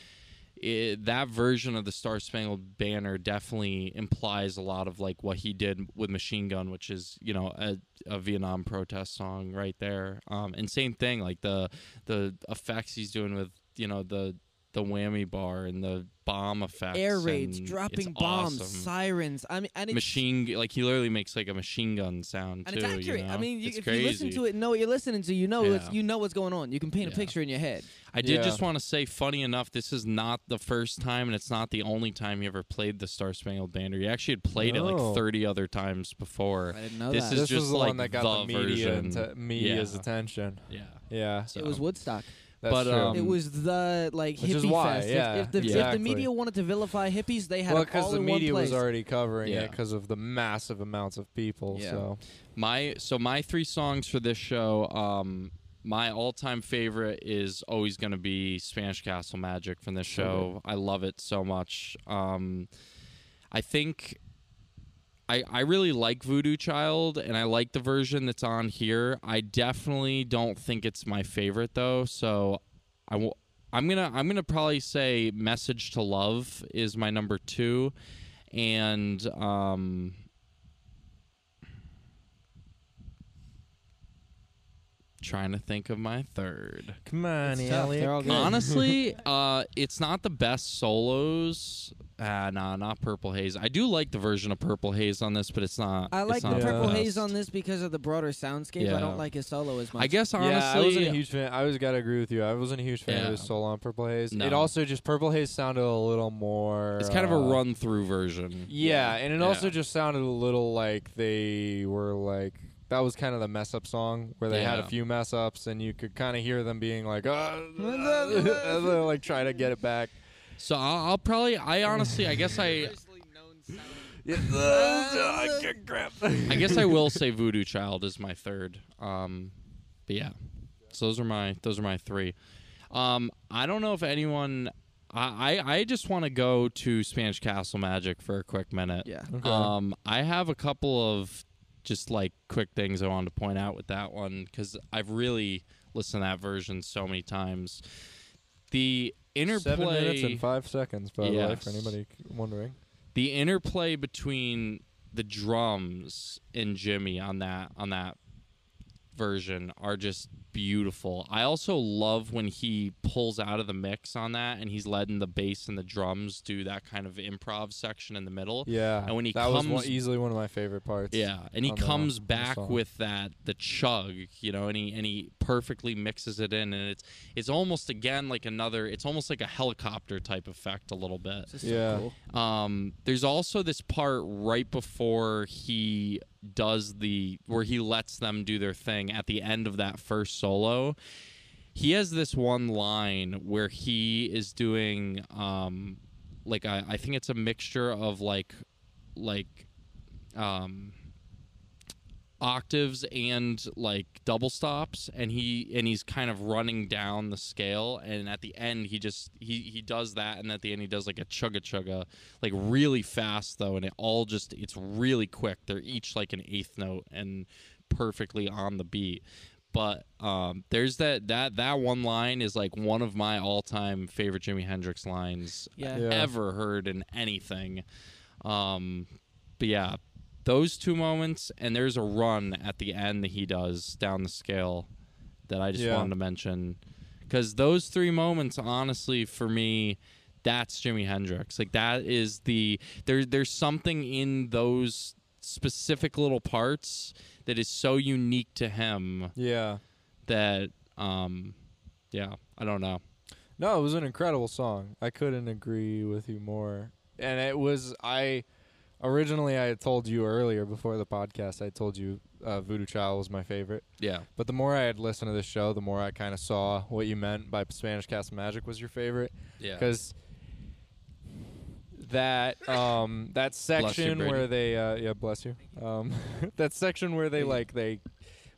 it, that version of the Star Spangled Banner definitely implies a lot of like what he did with Machine Gun, which is you know a, a Vietnam protest song right there. Um, and same thing, like the the effects he's doing with you know the the whammy bar and the bomb effects, Air raids, and dropping it's bombs, awesome. sirens. I mean, and it's machine like he literally makes like a machine gun sound and too. it's accurate. You know? I mean, you, It's if crazy. you listen to it and know what you're listening to, you know Yeah. you know what's going on. You can paint a picture in your head. I did Yeah. just want to say, funny enough, this is not the first time, and it's not the only time he ever played the Star Spangled Banner. He actually had played it like 30 other times before. I didn't know This that. is this just was the like one that got the the, media version. into media's Yeah. attention. Yeah. Yeah. So, it was Woodstock. That's But, true. um, it was the like Which hippie is why, fest. If- yeah, if, the, if the media wanted to vilify hippies, they had well, it because the in media one was already covering Yeah. it because of the massive amounts of people. Yeah. So my so my three songs for this show. Um, my all-time favorite is always going to be Spanish Castle Magic from this So show. I love it so much. Um, I think I I really like Voodoo Child, and I like the version that's on here. I definitely don't think it's my favorite though. So I will. I'm gonna I'm gonna probably say Message to Love is my number two, and um. Trying to think of my third. Come on, It's tough. They're all good. Honestly, *laughs* uh, it's not the best solos. Ah, nah, not Purple Haze. I do like the version of Purple Haze on this, but it's not. I like not the Purple best. Haze on this because of the broader soundscape. I don't like his solo as much. I guess honestly, yeah, I wasn't a huge fan. I was gotta agree with you. I wasn't a huge fan Yeah. of his solo on Purple Haze. It also just Purple Haze sounded a little more. it's kind of a uh, run through version. Yeah, and it also just sounded a little like they were like that was kind of the mess up song where they had a few mess ups and you could kind of hear them being like, *laughs* *laughs* uh, like trying to get it back. So I'll, I'll probably. I honestly, I guess I. Yeah, I can't grab. *laughs* I guess I will say Voodoo Child is my third. Um, but yeah, so those are my those are my three. Um, I don't know if anyone. I I, I just want to go to Spanish Castle Magic for a quick minute. Yeah. Okay. Um, I have a couple of just like quick things I wanted to point out with that one because I've really listened to that version so many times. The interplay, Seven minutes and five seconds, by the way, for anybody wondering. the interplay between the drums and Jimi on that on that version are just beautiful. I also love when he pulls out of the mix on that and he's letting the bass and the drums do that kind of improv section in the middle. Yeah, And when he that was one, comes- easily one of my favorite parts. Yeah, and he comes the back song. with that the chug, you know, and he and he perfectly mixes it in, and it's it's almost again like another. It's almost like a helicopter type effect a little bit. It's Yeah. so cool. Um, there's also this part right before he does the where he lets them do their thing at the end of that first solo. He has this one line where he is doing um like I, I think it's a mixture of like like um octaves and like double stops and he and he's kind of running down the scale and at the end he just he he does that and at the end he does like a chugga chugga like really fast though and it all just it's really quick they're each like an eighth note and perfectly on the beat but um there's that that that one line is like one of my all-time favorite Jimi Hendrix lines Yeah. Yeah. ever heard in anything um but yeah those two moments and there's a run at the end that he does down the scale that I just Yeah. wanted to mention because those three moments honestly for me that's Jimi Hendrix like that is the there there's something in those specific little parts that is so unique to him Yeah. that um yeah I don't know No, it was an incredible song. I couldn't agree with you more. And it was I originally I had told you earlier before the podcast. I told you uh, Voodoo Child was my favorite. yeah But the more I had listened to this show, the more I kind of saw what you meant by Spanish Castle Magic was your favorite. yeah Because that um that Bless you, section where they uh yeah bless you um *laughs* that section where they like they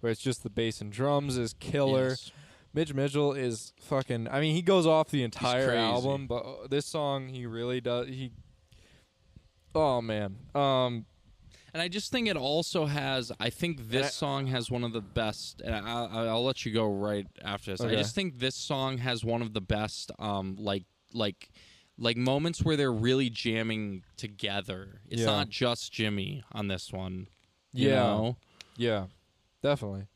where it's just the bass and drums is killer. Yes. Mitch Mitchell is fucking. I mean, he goes off the entire album, but uh, this song he really does. He. Oh man. Um. And I just think it also has. I think this I- song has one of the best. And I, I, I'll let you go right after this. I just think this song has one of the best, um, like like like moments where they're really jamming together. It's Yeah. not just Jimi on this one. you Yeah. know? Yeah. Definitely.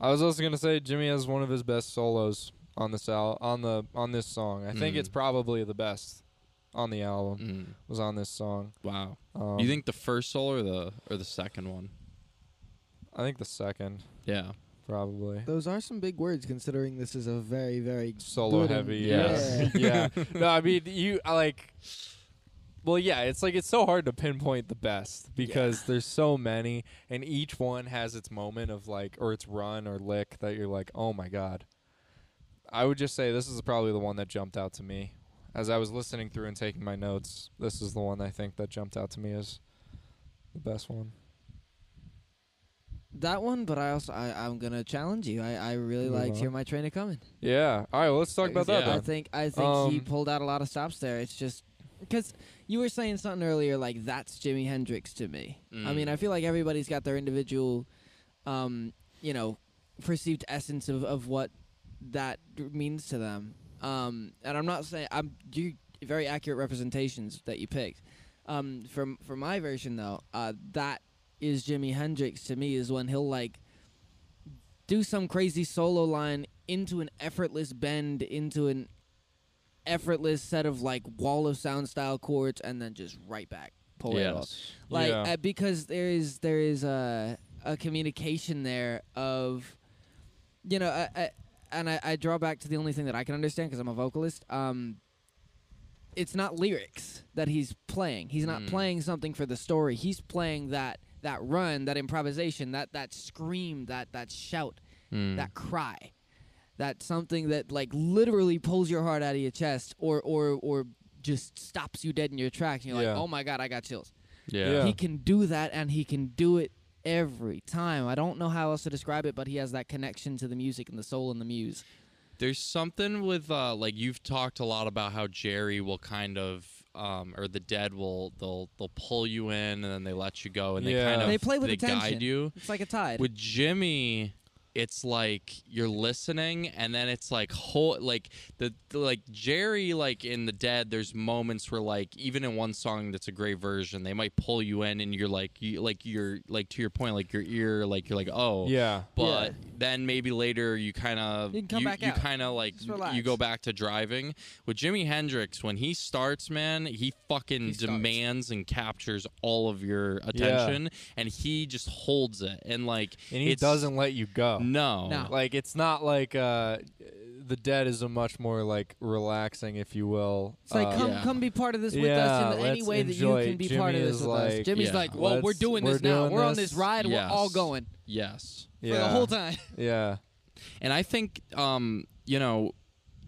I was also gonna say Jimi has one of his best solos on this al- on the on this song. I think Mm. it's probably the best on the album. Mm, Was on this song. wow. Um, you think the first solo or the or the second one? I think the second Yeah. Probably. Those are some big words considering this is a very, very solo good heavy. Yeah. Yeah, yeah. *laughs* No, I mean you I like. Well, yeah, it's like it's so hard to pinpoint the best because there's so many, and each one has its moment of like, or its run or lick that you're like, oh my god. I would just say this is probably the one that jumped out to me as I was listening through and taking my notes. This is the one I think that jumped out to me as the best one. That one, but I also I, I'm gonna challenge you. I, I really Move liked on. "Hear My Train a Coming." Yeah. All right. Well, let's talk about that. Yeah. I Then. think I think he Um, pulled out a lot of stops there. It's just because you were saying something earlier, like that's Jimi Hendrix to me. I Mm. mean, I feel like everybody's got their individual, um, you know, perceived essence of, of what that d- means to them. Um, and I'm not saying I'm you very accurate representations that you picked. Um, from for my version though, uh, that is Jimi Hendrix to me is when he'll like do some crazy solo line into an effortless bend into an effortless set of like wall of sound style chords and then just right back pull it off yes. like Yeah. uh, because there is there is a a communication there of you know I, I, and I, I draw back to the only thing that I can understand because I'm a vocalist um it's not lyrics that he's playing he's not Mm. playing something for the story he's playing that that run that improvisation that that scream that that shout Mm. that cry that something that like literally pulls your heart out of your chest or or or just stops you dead in your tracks and you're Yeah. like oh my god i got chills yeah. Yeah. he can do that and he can do it every time i don't know how else to describe it but he has that connection to the music and the soul and the muse There's something with uh like you've talked a lot about how Jerry will kind of um or the dead will they'll they'll pull you in and then they let you go and they Yeah. kind of They play with they attention. guide you. it's like a tide With Jimi it's like you're listening and then it's like whole like the, the like Jerry like in the dead there's moments where like even in one song that's a great version they might pull you in and you're like you like you're like to your point like your ear like you're like oh. Yeah. but then maybe later you kind of You can come back you kind of like you go back to driving. With Jimi Hendrix when he starts man he fucking He starts. demands and captures all of your attention and he just holds it. And like And he doesn't let you go. No No. Like it's not like uh, the dead is a much more like relaxing, if you will. it's like uh, come yeah. come be part of this with Yeah, us in any way that you can it. be part of this is with us jimi's yeah, like well we're let's- doing we're this now doing we're on this. this ride Yes. we're all going yes yeah. for the whole time *laughs* Yeah. and I think um you know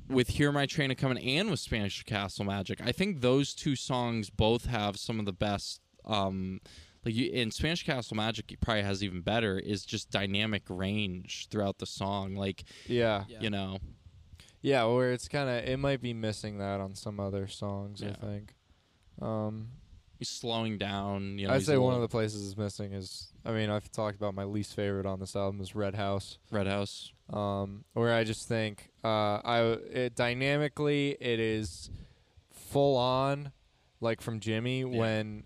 with Hear My Train a Coming and with Spanish Castle Magic, I think those two songs both have some of the best. Um, like you, in Spanish Castle Magic, it probably has even better is just dynamic range throughout the song. Like Yeah. Yeah. you know, Yeah, where it's kind of it might be missing that on some other songs. I think. Um, he's slowing down. You know, I'd say a one of the places is missing is. I mean, I've talked about my least favorite on this album is Red House. Red House. um, where I just think uh, I it, dynamically it is full on, like from Jimi when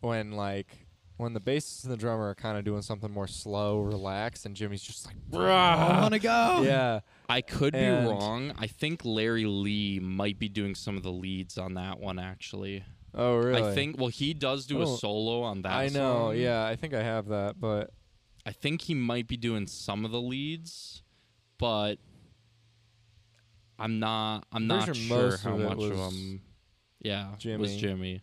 when like when the bassist and the drummer are kind of doing something more slow, relaxed, and Jimi's just like, Bruh, i want to go yeah, I could And- be wrong. I think Larry Lee might be doing some of the leads on that one. Actually, oh really? I think. Well, he does do a Oh, solo on that. I know, song. yeah, I think I have that, but I think he might be doing some of the leads, but I'm not. I'm Pretty not sure sure how of much of was them. Yeah, was Jimi.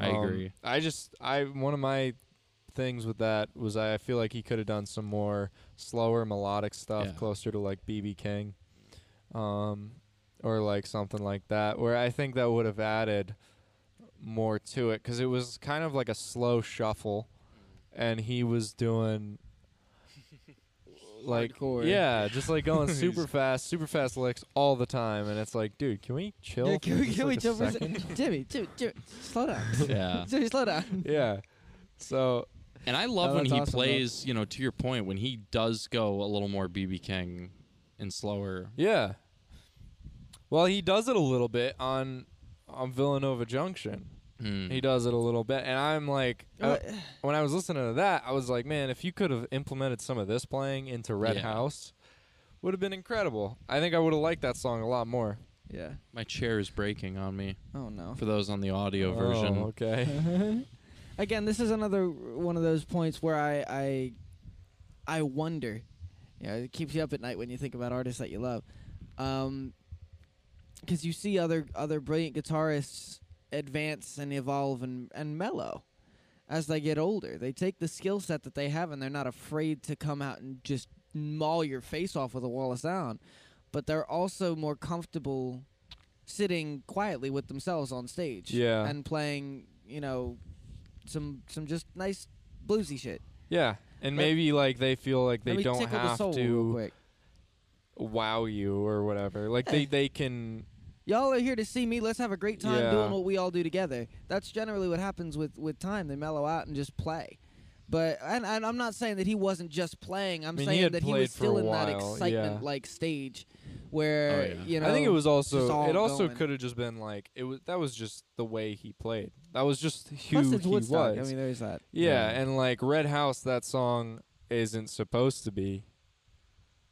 I um, agree. I just I one of my things with that was I feel like he could have done some more slower melodic stuff Yeah. closer to like BB King, um, or like something like that. Where I think that would have added more to it because it was kind of like a slow shuffle, and he was doing like Hardcore. yeah, just like going *laughs* super fast, super fast licks all the time, and it's like, dude, can we chill? Yeah, for can we, just, can we like, a chill for a second? second? *laughs* Jimi, Jimi, Jimi, slow down. *laughs* yeah, Jimi, slow down. yeah. So and I love Oh, when that's he awesome, bro. plays. You know, to your point, when he does go a little more BB King and slower. Yeah. Well, he does it a little bit on on Villanova Junction. Hmm. He does it a little bit, and I'm like, Uh, *sighs* when I was listening to that, I was like, man, if you could have implemented some of this playing into Red Yeah. House, would have been incredible. I think I would have liked that song a lot more. yeah. My chair is breaking on me. Oh no. For those on the audio Oh, version, okay. *laughs* Again, this is another one of those points where I I I wonder. You know, it keeps you up at night when you think about artists that you love. Um 'cause you see other other brilliant guitarists advance and evolve and and mellow as they get older. They take the skill set that they have and they're not afraid to come out and just maul your face off with a wall of sound. But they're also more comfortable sitting quietly with themselves on stage Yeah. and playing, you know, some some just nice bluesy shit. yeah. and Let- maybe like they feel like they don't tickle the have to wow you or whatever. Like *laughs* they they can Y'all are here to see me. Let's have a great time Yeah. doing what we all do together. That's generally what happens with with time. They mellow out and just play. But and, and I'm not saying that he wasn't just playing. I'm I mean, saying had that he was still a in that while, excitement yeah. like stage where Oh, yeah. you know I think it was also it also could have just been like it was that was just the way he played. That was just who Plus it's he Woodstock. was. I mean, there's that. yeah, Yeah. and like Red House that song isn't supposed to be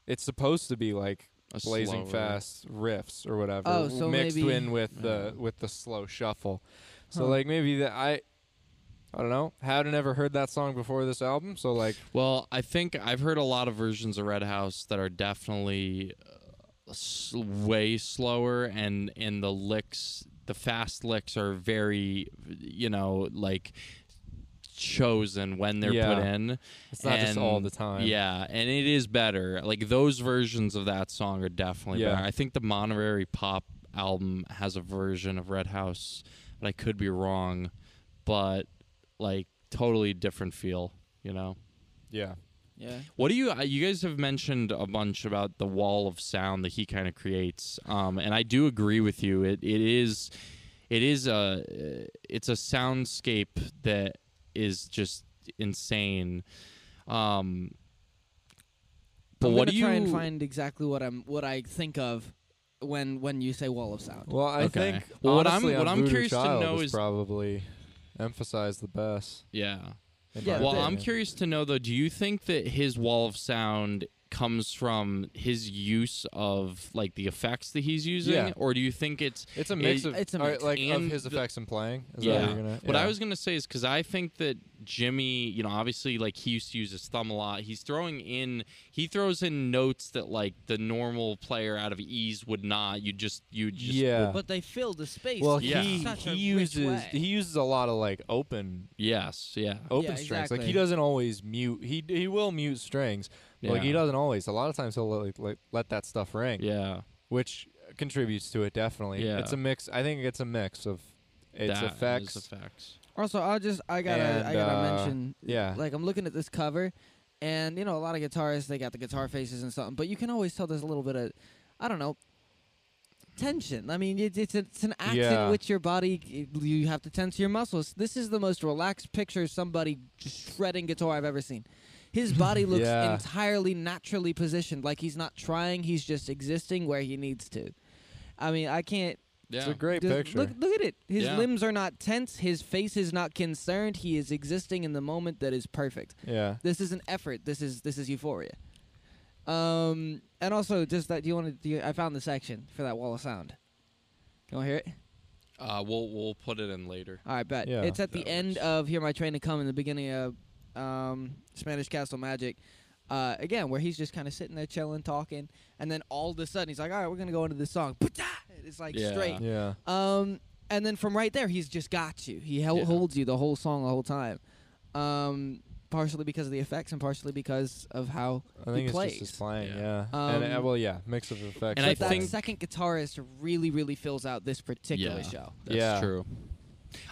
it's supposed to be like A blazing slower- fast riffs or whatever Oh, so mixed maybe- in with the Yeah. with the slow shuffle. So Huh. like maybe that I I don't know. Hadn't ever heard that song before this album, so like Well, I think I've heard a lot of versions of Red House that are definitely uh, way slower, and and the licks, the fast licks, are very, you know, like chosen when they're put in. it's not just all the time. Yeah, and it is better. Like those versions of that song are definitely Yeah. better. I think the Monterey Pop album has a version of Red House, but I could be wrong. But like totally different feel, you know. Yeah. Yeah. What do you uh, you guys have mentioned a bunch about the wall of sound that he kind of creates. Um and I do agree with you. It it is it is a it's a soundscape that is just insane. Um but I'm what gonna do you try and find exactly what I'm what I think of when when you say wall of sound. Well, I Okay. think Well, what I'm- honestly, what I'm Voodoo curious to know was is- probably emphasized the best. Yeah. in Yeah, my Well, I'm curious to know though, do you think that his wall of sound comes from his use of like the effects that he's using Yeah. or do you think it's It's a mix it- of It's a or, mix. like of And his the- effects and playing. Is Yeah. That what, you're gonna, What yeah. I was gonna say is because I think that Jimi, you know, obviously like he used to use his thumb a lot. He's throwing in, he throws in notes that like the normal player out of ease would not. You just, you just, yeah. But they fill the space. well, Yeah. he such he rich uses he uses a lot of like open yes, yeah, open Yeah, strings. Like he doesn't always mute. He he will mute strings. But, Like he doesn't always. A lot of times he'll like, like let that stuff ring, yeah. which contributes to it definitely. Yeah. It's a mix. I think it's a mix of its that and effects. his effects. Also, I just I gotta I gotta uh, mention yeah. like I'm looking at this cover, and you know a lot of guitarists they got the guitar faces and something, but you can always tell there's a little bit of I don't know tension. I mean, it, it's a, it's an act Yeah. in which your body you have to tense your muscles. This is the most relaxed picture of somebody shredding guitar I've ever seen. His body *laughs* looks Yeah. entirely naturally positioned, like he's not trying. He's just existing where he needs to. I mean, I can't Yeah, It's a great just picture. Look, look at it. His Yeah. limbs are not tense. His face is not concerned. He is existing in the moment that is perfect. yeah. This is an effort. This is this is euphoria. Um, and also just that. Do you want to? Do I found the section for that wall of sound. You want to hear it? uh, we'll we'll put it in later. All right, bet. Yeah. it's at the That end of "Hear My Train to Come" in the beginning of um, Spanish Castle Magic. Uh, again, where he's just kind of sitting there chilling, talking, and then all of a sudden he's like, "All right, we're gonna go into this song." *laughs* It's like Yeah. straight. Yeah. Um, and then from right there, he's just got you. He hel- Yeah. holds you the whole song the whole time. Um, partially because of the effects, and partially because of how I he think it's plays. just his playing, Yeah. yeah. and uh, Um, well, yeah, mix of effects. And I but that think- second guitarist really, really fills out this particular Yeah. show. That's Yeah. true.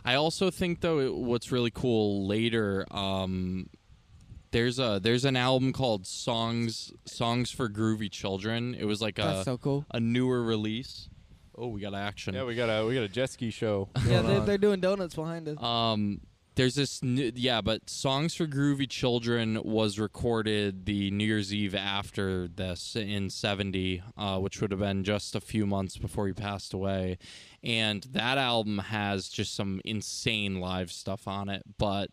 I also think though it, what's really cool later um there's a there's an album called Songs Songs for Groovy Children. It was like That's a so cool. a newer release. Oh, we got action. yeah, we got a we got a jet ski show. Yeah, they're, they're doing donuts behind us. Um, there's this, new, yeah, but "Songs for Groovy Children" was recorded the New Year's Eve after this in '70, uh, which would have been just a few months before he passed away. And that album has just some insane live stuff on it, but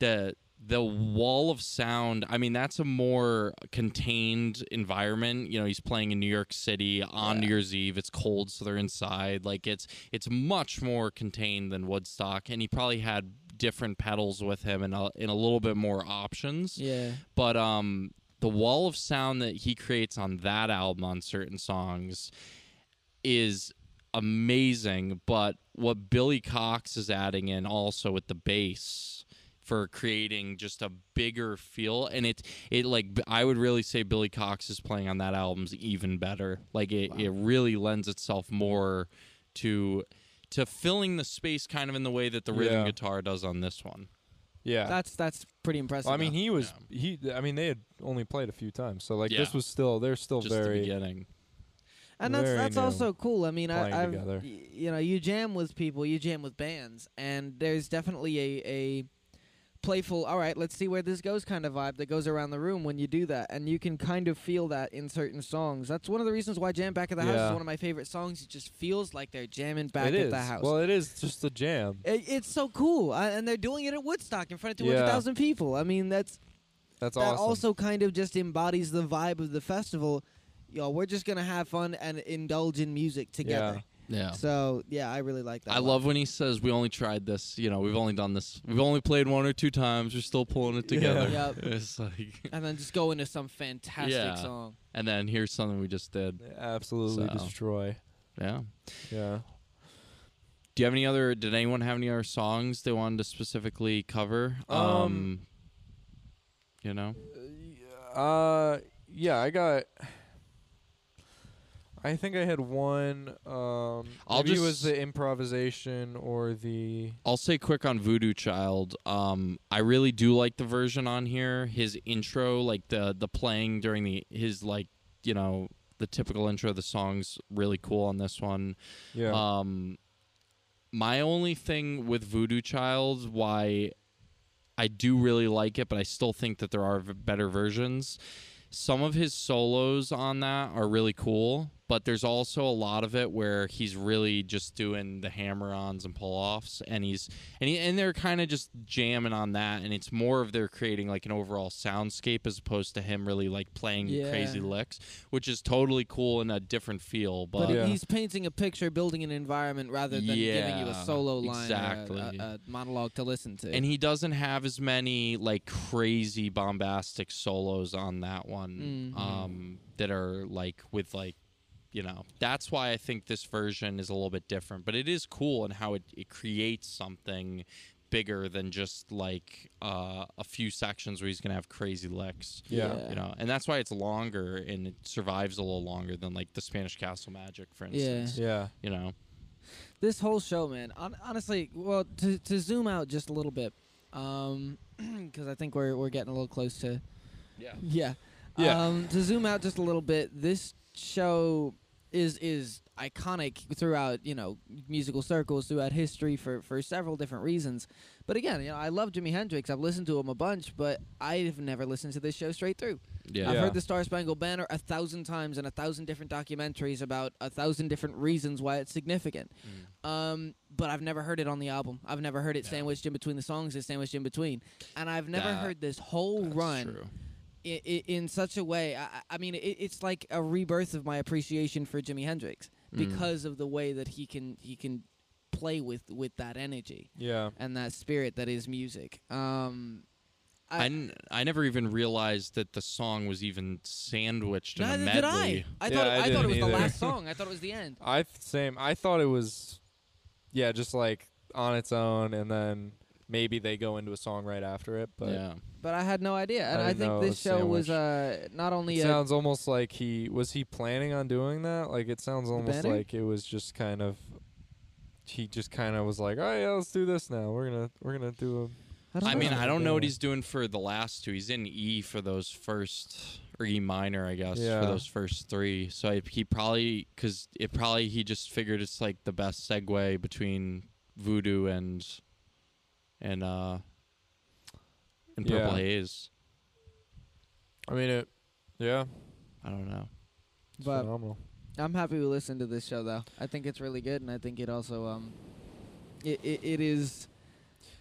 the the wall of sound i mean that's a more contained environment. You know he's playing in new york city on new year's eve. It's cold so they're inside. Like it's it's much more contained than woodstock and he probably had different pedals with him and a, and a little bit more options. Yeah. but um the wall of sound that he creates on that album on certain songs is amazing but what billy cox is adding in also with the bass for creating just a bigger feel and it it like i would really say billy cox is playing on that album's even better. Like it, it really lends itself more to to filling the space kind of in the way that the rhythm Yeah. guitar does on this one Yeah. That's that's pretty impressive. Well, I mean, though. he was he. I mean, they had only played a few times, so like this was still they're still Just the very beginning. and that's very that's new also cool. I mean, playing I, I've together. y- you know you jam with people, you jam with bands, and there's definitely a a playful. All right, let's see where this goes kind of vibe that goes around the room when you do that, and you can kind of feel that in certain songs. That's one of the reasons why Jam Back at the House Yeah. is one of my favorite songs. It just feels like they're jamming back It at is. the house. Well, it is just a jam. It- it's so cool, I, and they're doing it at Woodstock in front of 200,000 Yeah. people. I mean, that's That's that awesome. also kind of just embodies the vibe of the festival. Yo, we're just gonna have fun and indulge in music together. Yeah. So yeah, I really like that. I lot. love when he says we only tried this. You know, we've only done this. We've only played one or two times. We're still pulling it together. Yeah. Yep. *laughs* It's like, and then just go into some fantastic Yeah. song. and then here's something we just did. They absolutely So. destroy. Yeah. Yeah. Do you have any other? Did anyone have any other songs they wanted to specifically cover? Um, you know. Uh, yeah, I got. I think I had one. Um, I'll maybe it was the improvisation or the. I'll say quick on Voodoo Child. Um, I really do like the version on here. His intro, like the the playing during the his like you know the typical intro of the songs, really cool on this one. Yeah. Um, my only thing with Voodoo Child, why I do really like it, but I still think that there are v- better versions. Some of his solos on that are really cool, but there's also a lot of it where he's really just doing the hammer-ons and pull-offs, and he's and he, and they're kind of just jamming on that, and it's more of they're creating like an overall soundscape as opposed to him really like playing Yeah. crazy licks, which is totally cool and a different feel. But Yeah. he's painting a picture, building an environment, rather than giving you a solo line, or exactly. a, a, a monologue to listen to. and he doesn't have as many like crazy bombastic solos on that one Mhm. um that are like with like you know that's why i think this version is a little bit different but it is cool in how it, it creates something bigger than just like uh, a few sections where he's gonna have crazy licks yeah. Yeah. you know and that's why it's longer and it survives a little longer than like the spanish castle magic for instance Yeah. you know this whole show, man. Hon- honestly, well, to to zoom out just a little bit, *clears throat* because I think we're we're getting a little close to yeah yeah. Yeah. Um, to zoom out just a little bit, this show is is iconic throughout you know musical circles throughout history for for several different reasons. But again, you know, I love Jimi Hendrix. I've listened to him a bunch, but I've never listened to this show straight through. yeah, I've Yeah. heard the Star Spangled Banner a thousand times in a thousand different documentaries about a thousand different reasons why it's significant. Mm. Um, but I've never heard it on the album. I've never heard it Yeah. sandwiched in between the songs. It's sandwiched in between, and I've never That- heard this whole That's run true. I- i- in such a way. I, I- I mean, it, it's like a rebirth of my appreciation for Jimi Hendrix Mm. because of the way that he can he can play with with that energy Yeah. and that spirit that is music. Um, I, n- I never even realized that the song was even sandwiched in a neither medley. did I. I Yeah, thought I I, thought it didn't was the last song. I thought it was the end. *laughs* I th- same. I thought it was, yeah, just like on its own, and then maybe they go into a song right after it. But yeah, But I had no idea, and I I, think know this was show was uh, not only it a sounds almost like he was he planning on doing that. Like it sounds almost banner? like it was just kind of. He just kind of was like, "Oh yeah, let's do this now. We're gonna we're gonna do a I, don't I mean. I don't know what he's doing for the last two. He's in E for those first, or E minor, I guess, Yeah. for those first three. So I, he probably, because it probably he just figured it's like the best segue between Voodoo and and uh and Purple Yeah. Haze. I mean it. Yeah. I don't know. It's But phenomenal. I'm happy we listened to this show, though. I think it's really good, and I think it also um, it it, it is.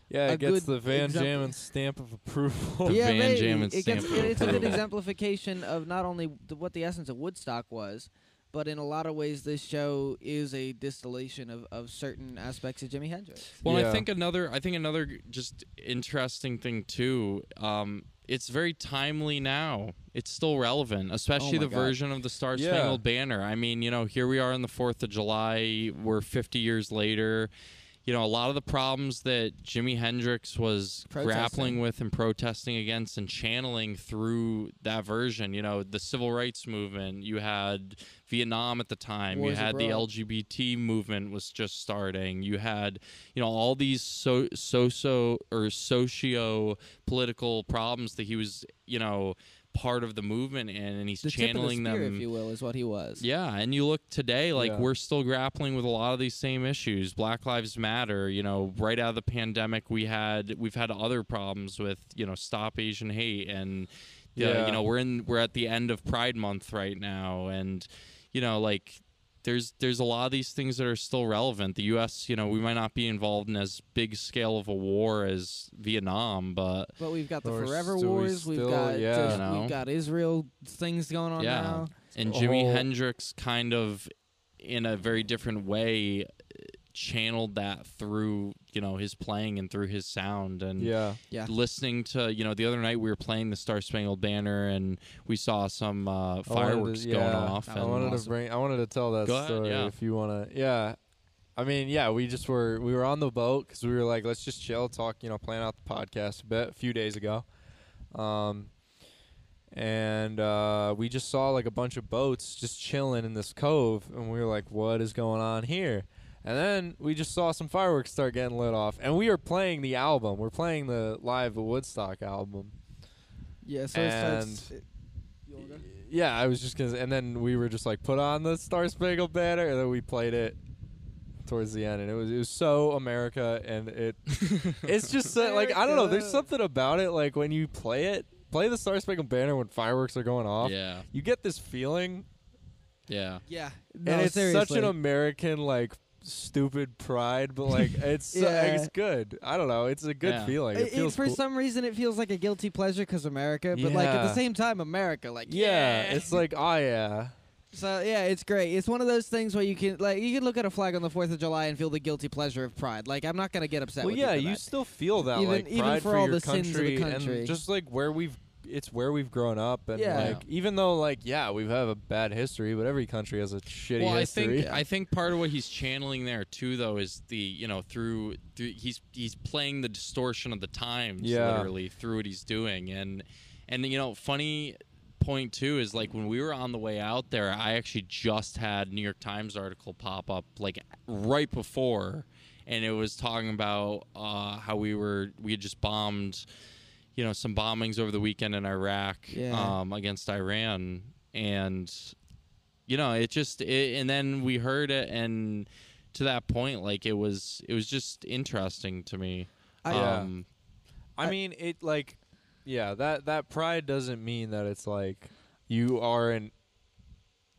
Yeah, a it gets good the Van example- Jammin stamp of approval. The *laughs* yeah, Van maybe. Jammin it gets, stamp of it- it's a good approval. exemplification of not only the, what the essence of Woodstock was, but in a lot of ways, this show is a distillation of, of certain aspects of Jimi Hendrix. Well, I think another, I think another just interesting thing too. Um, it's very timely now. It's still relevant, especially Oh the God. version of the Star Yeah. Spangled Banner. I mean, you know, here we are on the Fourth of July. We're 50 years later. You know, a lot of the problems that Jimi Hendrix was Protesting. grappling with and protesting against and channeling through that version. You know, the civil rights movement. You had Vietnam at the time. Wars you had the. LGBT movement was just starting. You had, you know, all these so so or socio political problems that he was, you know, part of the movement in, and he's The tip of the channeling spear, them. if you will, is what he was. Yeah, and you look today, like Yeah. we're still grappling with a lot of these same issues. Black Lives Matter. You know, right out of the pandemic, we had we've had other problems with you know Stop Asian Hate, and uh, yeah, Yeah. you know we're in we're at the end of Pride Month right now, and you know like there's there's a lot of these things that are still relevant. The U.S. You know, we might not be involved in as big scale of a war as Vietnam, but But we've got the Or Forever still- we Wars. We've got yeah. just- You know? we've got Israel things going on Yeah. now. and a Jimi Hendrix kind of in a very different way uh, channeled that through you know his playing and through his sound and Yeah. Yeah. listening to you know the other night we were playing the Star Spangled Banner and we saw some uh, I wanted to- fireworks going off That I and wanted to bring. I wanted to tell that Go ahead, story yeah. if you want to. Yeah, I mean, yeah, we just were we were on the boat because we were like, let's just chill, talk, you know, plan out the podcast a bit a few days ago, um, and uh, we just saw like a bunch of boats just chilling in this cove, and we were like, what is going on here? And then we just saw some fireworks start getting lit off, and we are playing the album. We're playing the live Woodstock album. Yeah, so it starts. And- it- you? Yeah, I was just gonna, and then we were just like put on the Star Spangled Banner, and then we played it towards the end, and it was it was so America, and it *laughs* it's just so, like I don't know, there's something about it, like when you play it, play the Star Spangled Banner when fireworks are going off, yeah you get this feeling, yeah Yeah, no, and it's seriously. such an American like stupid pride, but like *laughs* it's so- Yeah. it's good. I don't know, it's a good Yeah. feeling. It, It- it- for cool. some reason, it feels like a guilty pleasure because America, but like at the same time, America, like yeah, it's like oh yeah. So yeah, it's great. It's one of those things where you can like you can look at a flag on the Fourth of July and feel the guilty pleasure of pride. Like I'm not gonna get upset. Well, with yeah, you, for you still feel that Even- like even pride for all your the sins of the country, country. and just like where we've, it's where we've grown up, and Yeah. like even though like yeah, we have a bad history, but every country has a shitty well, I think I think part of what he's channeling there too, though, is the you know through, through he's he's playing the distortion of the times Yeah. literally through what he's doing, and and you know funny point too is like when we were on the way out there, I actually just had New York Times article pop up like right before, and it was talking about uh, how we were we had just bombed. You know some bombings over the weekend in Iraq Yeah. um, against Iran, and you know it just it, and then we heard it and to that point like it was it was just interesting to me I- Yeah. um I I- mean, it like yeah, that that pride doesn't mean that it's like you are an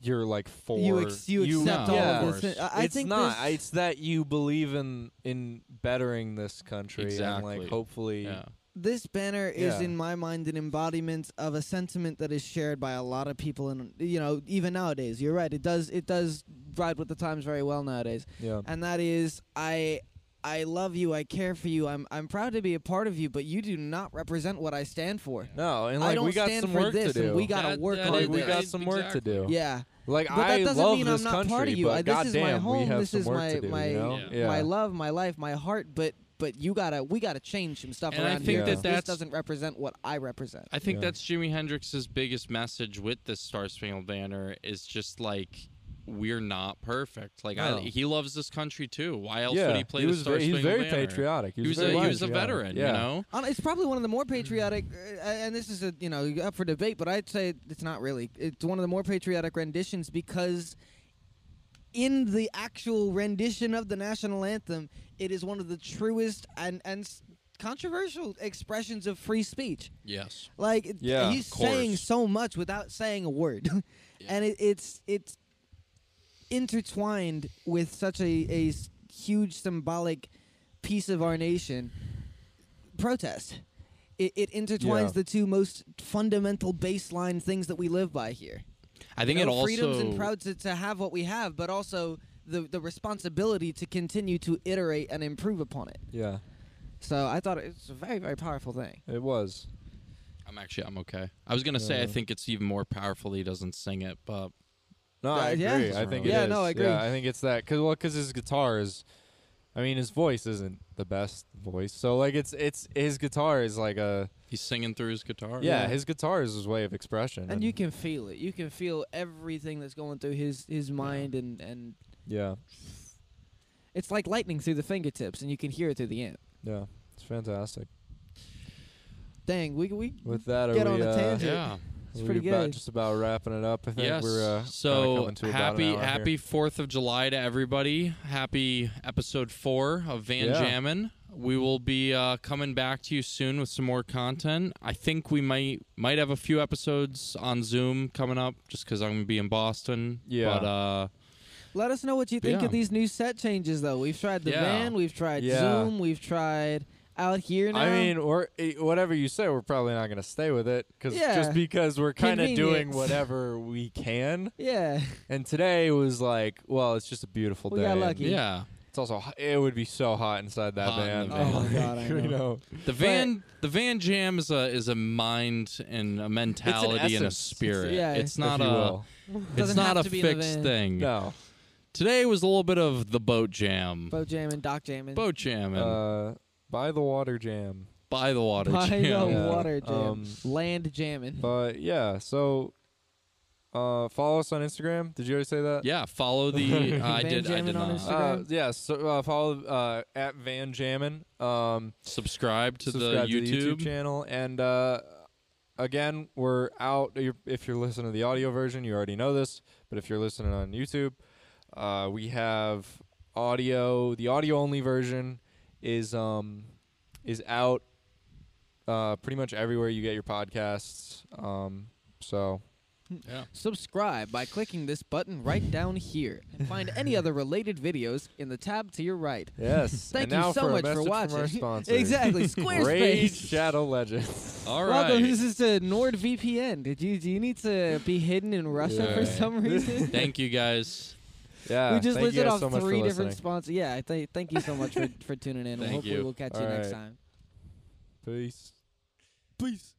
you're like for you ex- you accept all yeah. of this. I, I it's think not. this- It's that you believe in in bettering this country and like hopefully. yeah this banner is Yeah. in my mind an embodiment of a sentiment that is shared by a lot of people and you know even nowadays you're right it does it does ride with the times very well nowadays Yeah. and that is i i love you i care for you i'm i'm proud to be a part of you but you do not represent what i stand for No, and I like don't we got stand some for work this, to do. and we gotta That- work that on like is- we this. got some work to do. yeah Like but that I doesn't love mean this i'm not country, part of you but I, this is goddamn, my we home have this some is work my to do, my you know? Yeah. Yeah. my love my life my heart but but you gotta we gotta change some stuff And I around think here that 'cause this that's- doesn't represent what i represent i think Yeah. that's jimi hendrix's biggest message with this star spangled banner is just like we're not perfect like No. I, he loves this country too why else yeah, would he play he the was star very, he was very banner patriotic. He he was, was, a, he was a veteran yeah. you know It's probably one of the more patriotic, uh, and this is a you know up for debate, but I'd say it's not really. It's one of the more patriotic renditions because in the actual rendition of the national anthem, it is one of the truest and and controversial expressions of free speech. yes Like Yeah, he's saying so much without saying a word, *laughs* and it, it's it's intertwined with such a, a huge symbolic piece of our nation. Protest. It, it intertwines Yeah. the two most fundamental baseline things that we live by here. i think You it also freedoms and proud to, to have what we have, but also the the responsibility to continue to iterate and improve upon it. Yeah, So I thought it's a very very powerful thing. it was. i'm actually i'm okay i was gonna say i think it's even more powerful he doesn't sing it but No, I yeah. agree. I think it Yeah, is. no, I agree. Yeah, I think it's that because well, because his guitar is I mean, his voice isn't the best voice, so like it's it's his guitar is like a He's singing through his guitar. yeah, Yeah. his guitar is his way of expression, and you can feel it. You can feel everything that's going through his his mind, and and yeah it's like lightning through the fingertips, and you can hear it through the amp. yeah it's fantastic. Dang, we we With that, are Get we, on a uh, tangent. Yeah. It's are pretty we about, good. just about wrapping it up. I think Yes. we're uh, so coming to about an happy hour happy Fourth of July to everybody. Happy episode four of Van Yeah. Jammin. We will be uh, coming back to you soon with some more content. I think we might might have a few episodes on Zoom coming up, just because I'm gonna be in Boston. Yeah. But uh, let us know what you think Yeah. of these new set changes. Though we've tried the Yeah. van, we've tried Yeah. Zoom, we've tried out here now. I mean, or eh, whatever you say, we're probably not going to stay with it because Yeah. just because we're kind of doing *laughs* whatever we can. yeah, And today was like, well, it's just a beautiful We day. got lucky. yeah, It's also it would be so hot inside that Hot van. the van. Oh my God, I *laughs* you know. know. the van the Van Jam is a is a mind and a mentality and a essence. spirit. Yeah. it's not a will. *laughs* it's Doesn't not a to be in the fixed thing. No. Today was a little bit of the boat jam. boat jamming, dock jamming, boat jamming Uh, by the water jam. by the water jam. by jam. the Yeah. water jam, Um, land jamming. But yeah, so uh, follow us on Instagram. Did you already say that? Yeah, follow the. *laughs* Uh, I Van did. I Jammin' did on not. Instagram. Uh, yeah, so uh, follow uh, at Van Jammin. Um, Subscribe to the subscribe YouTube. to the YouTube channel. And uh, again, we're out. You're, if you're listening to the audio version, you already know this. But if you're listening on YouTube, uh, we have audio. The audio only version is um is out uh, pretty much everywhere you get your podcasts. Um, so Yeah. Subscribe by clicking this button right down here, and find any other related videos in the tab to your right. *laughs* yes. *laughs* Thank and you so for a much for watching. From our. *laughs* Exactly, Raid Squarespace. Shadow Legends. All right. Welcome. This is to NordVPN. Did you do you need to be hidden in Russia for some reason? Thank you guys. Yeah. we just thank you listed guys off so three different listening. sponsors. Yeah, I th- thank you so much for, *laughs* for tuning in. Thank Hopefully you. we'll catch All you next right. time. Peace. Peace.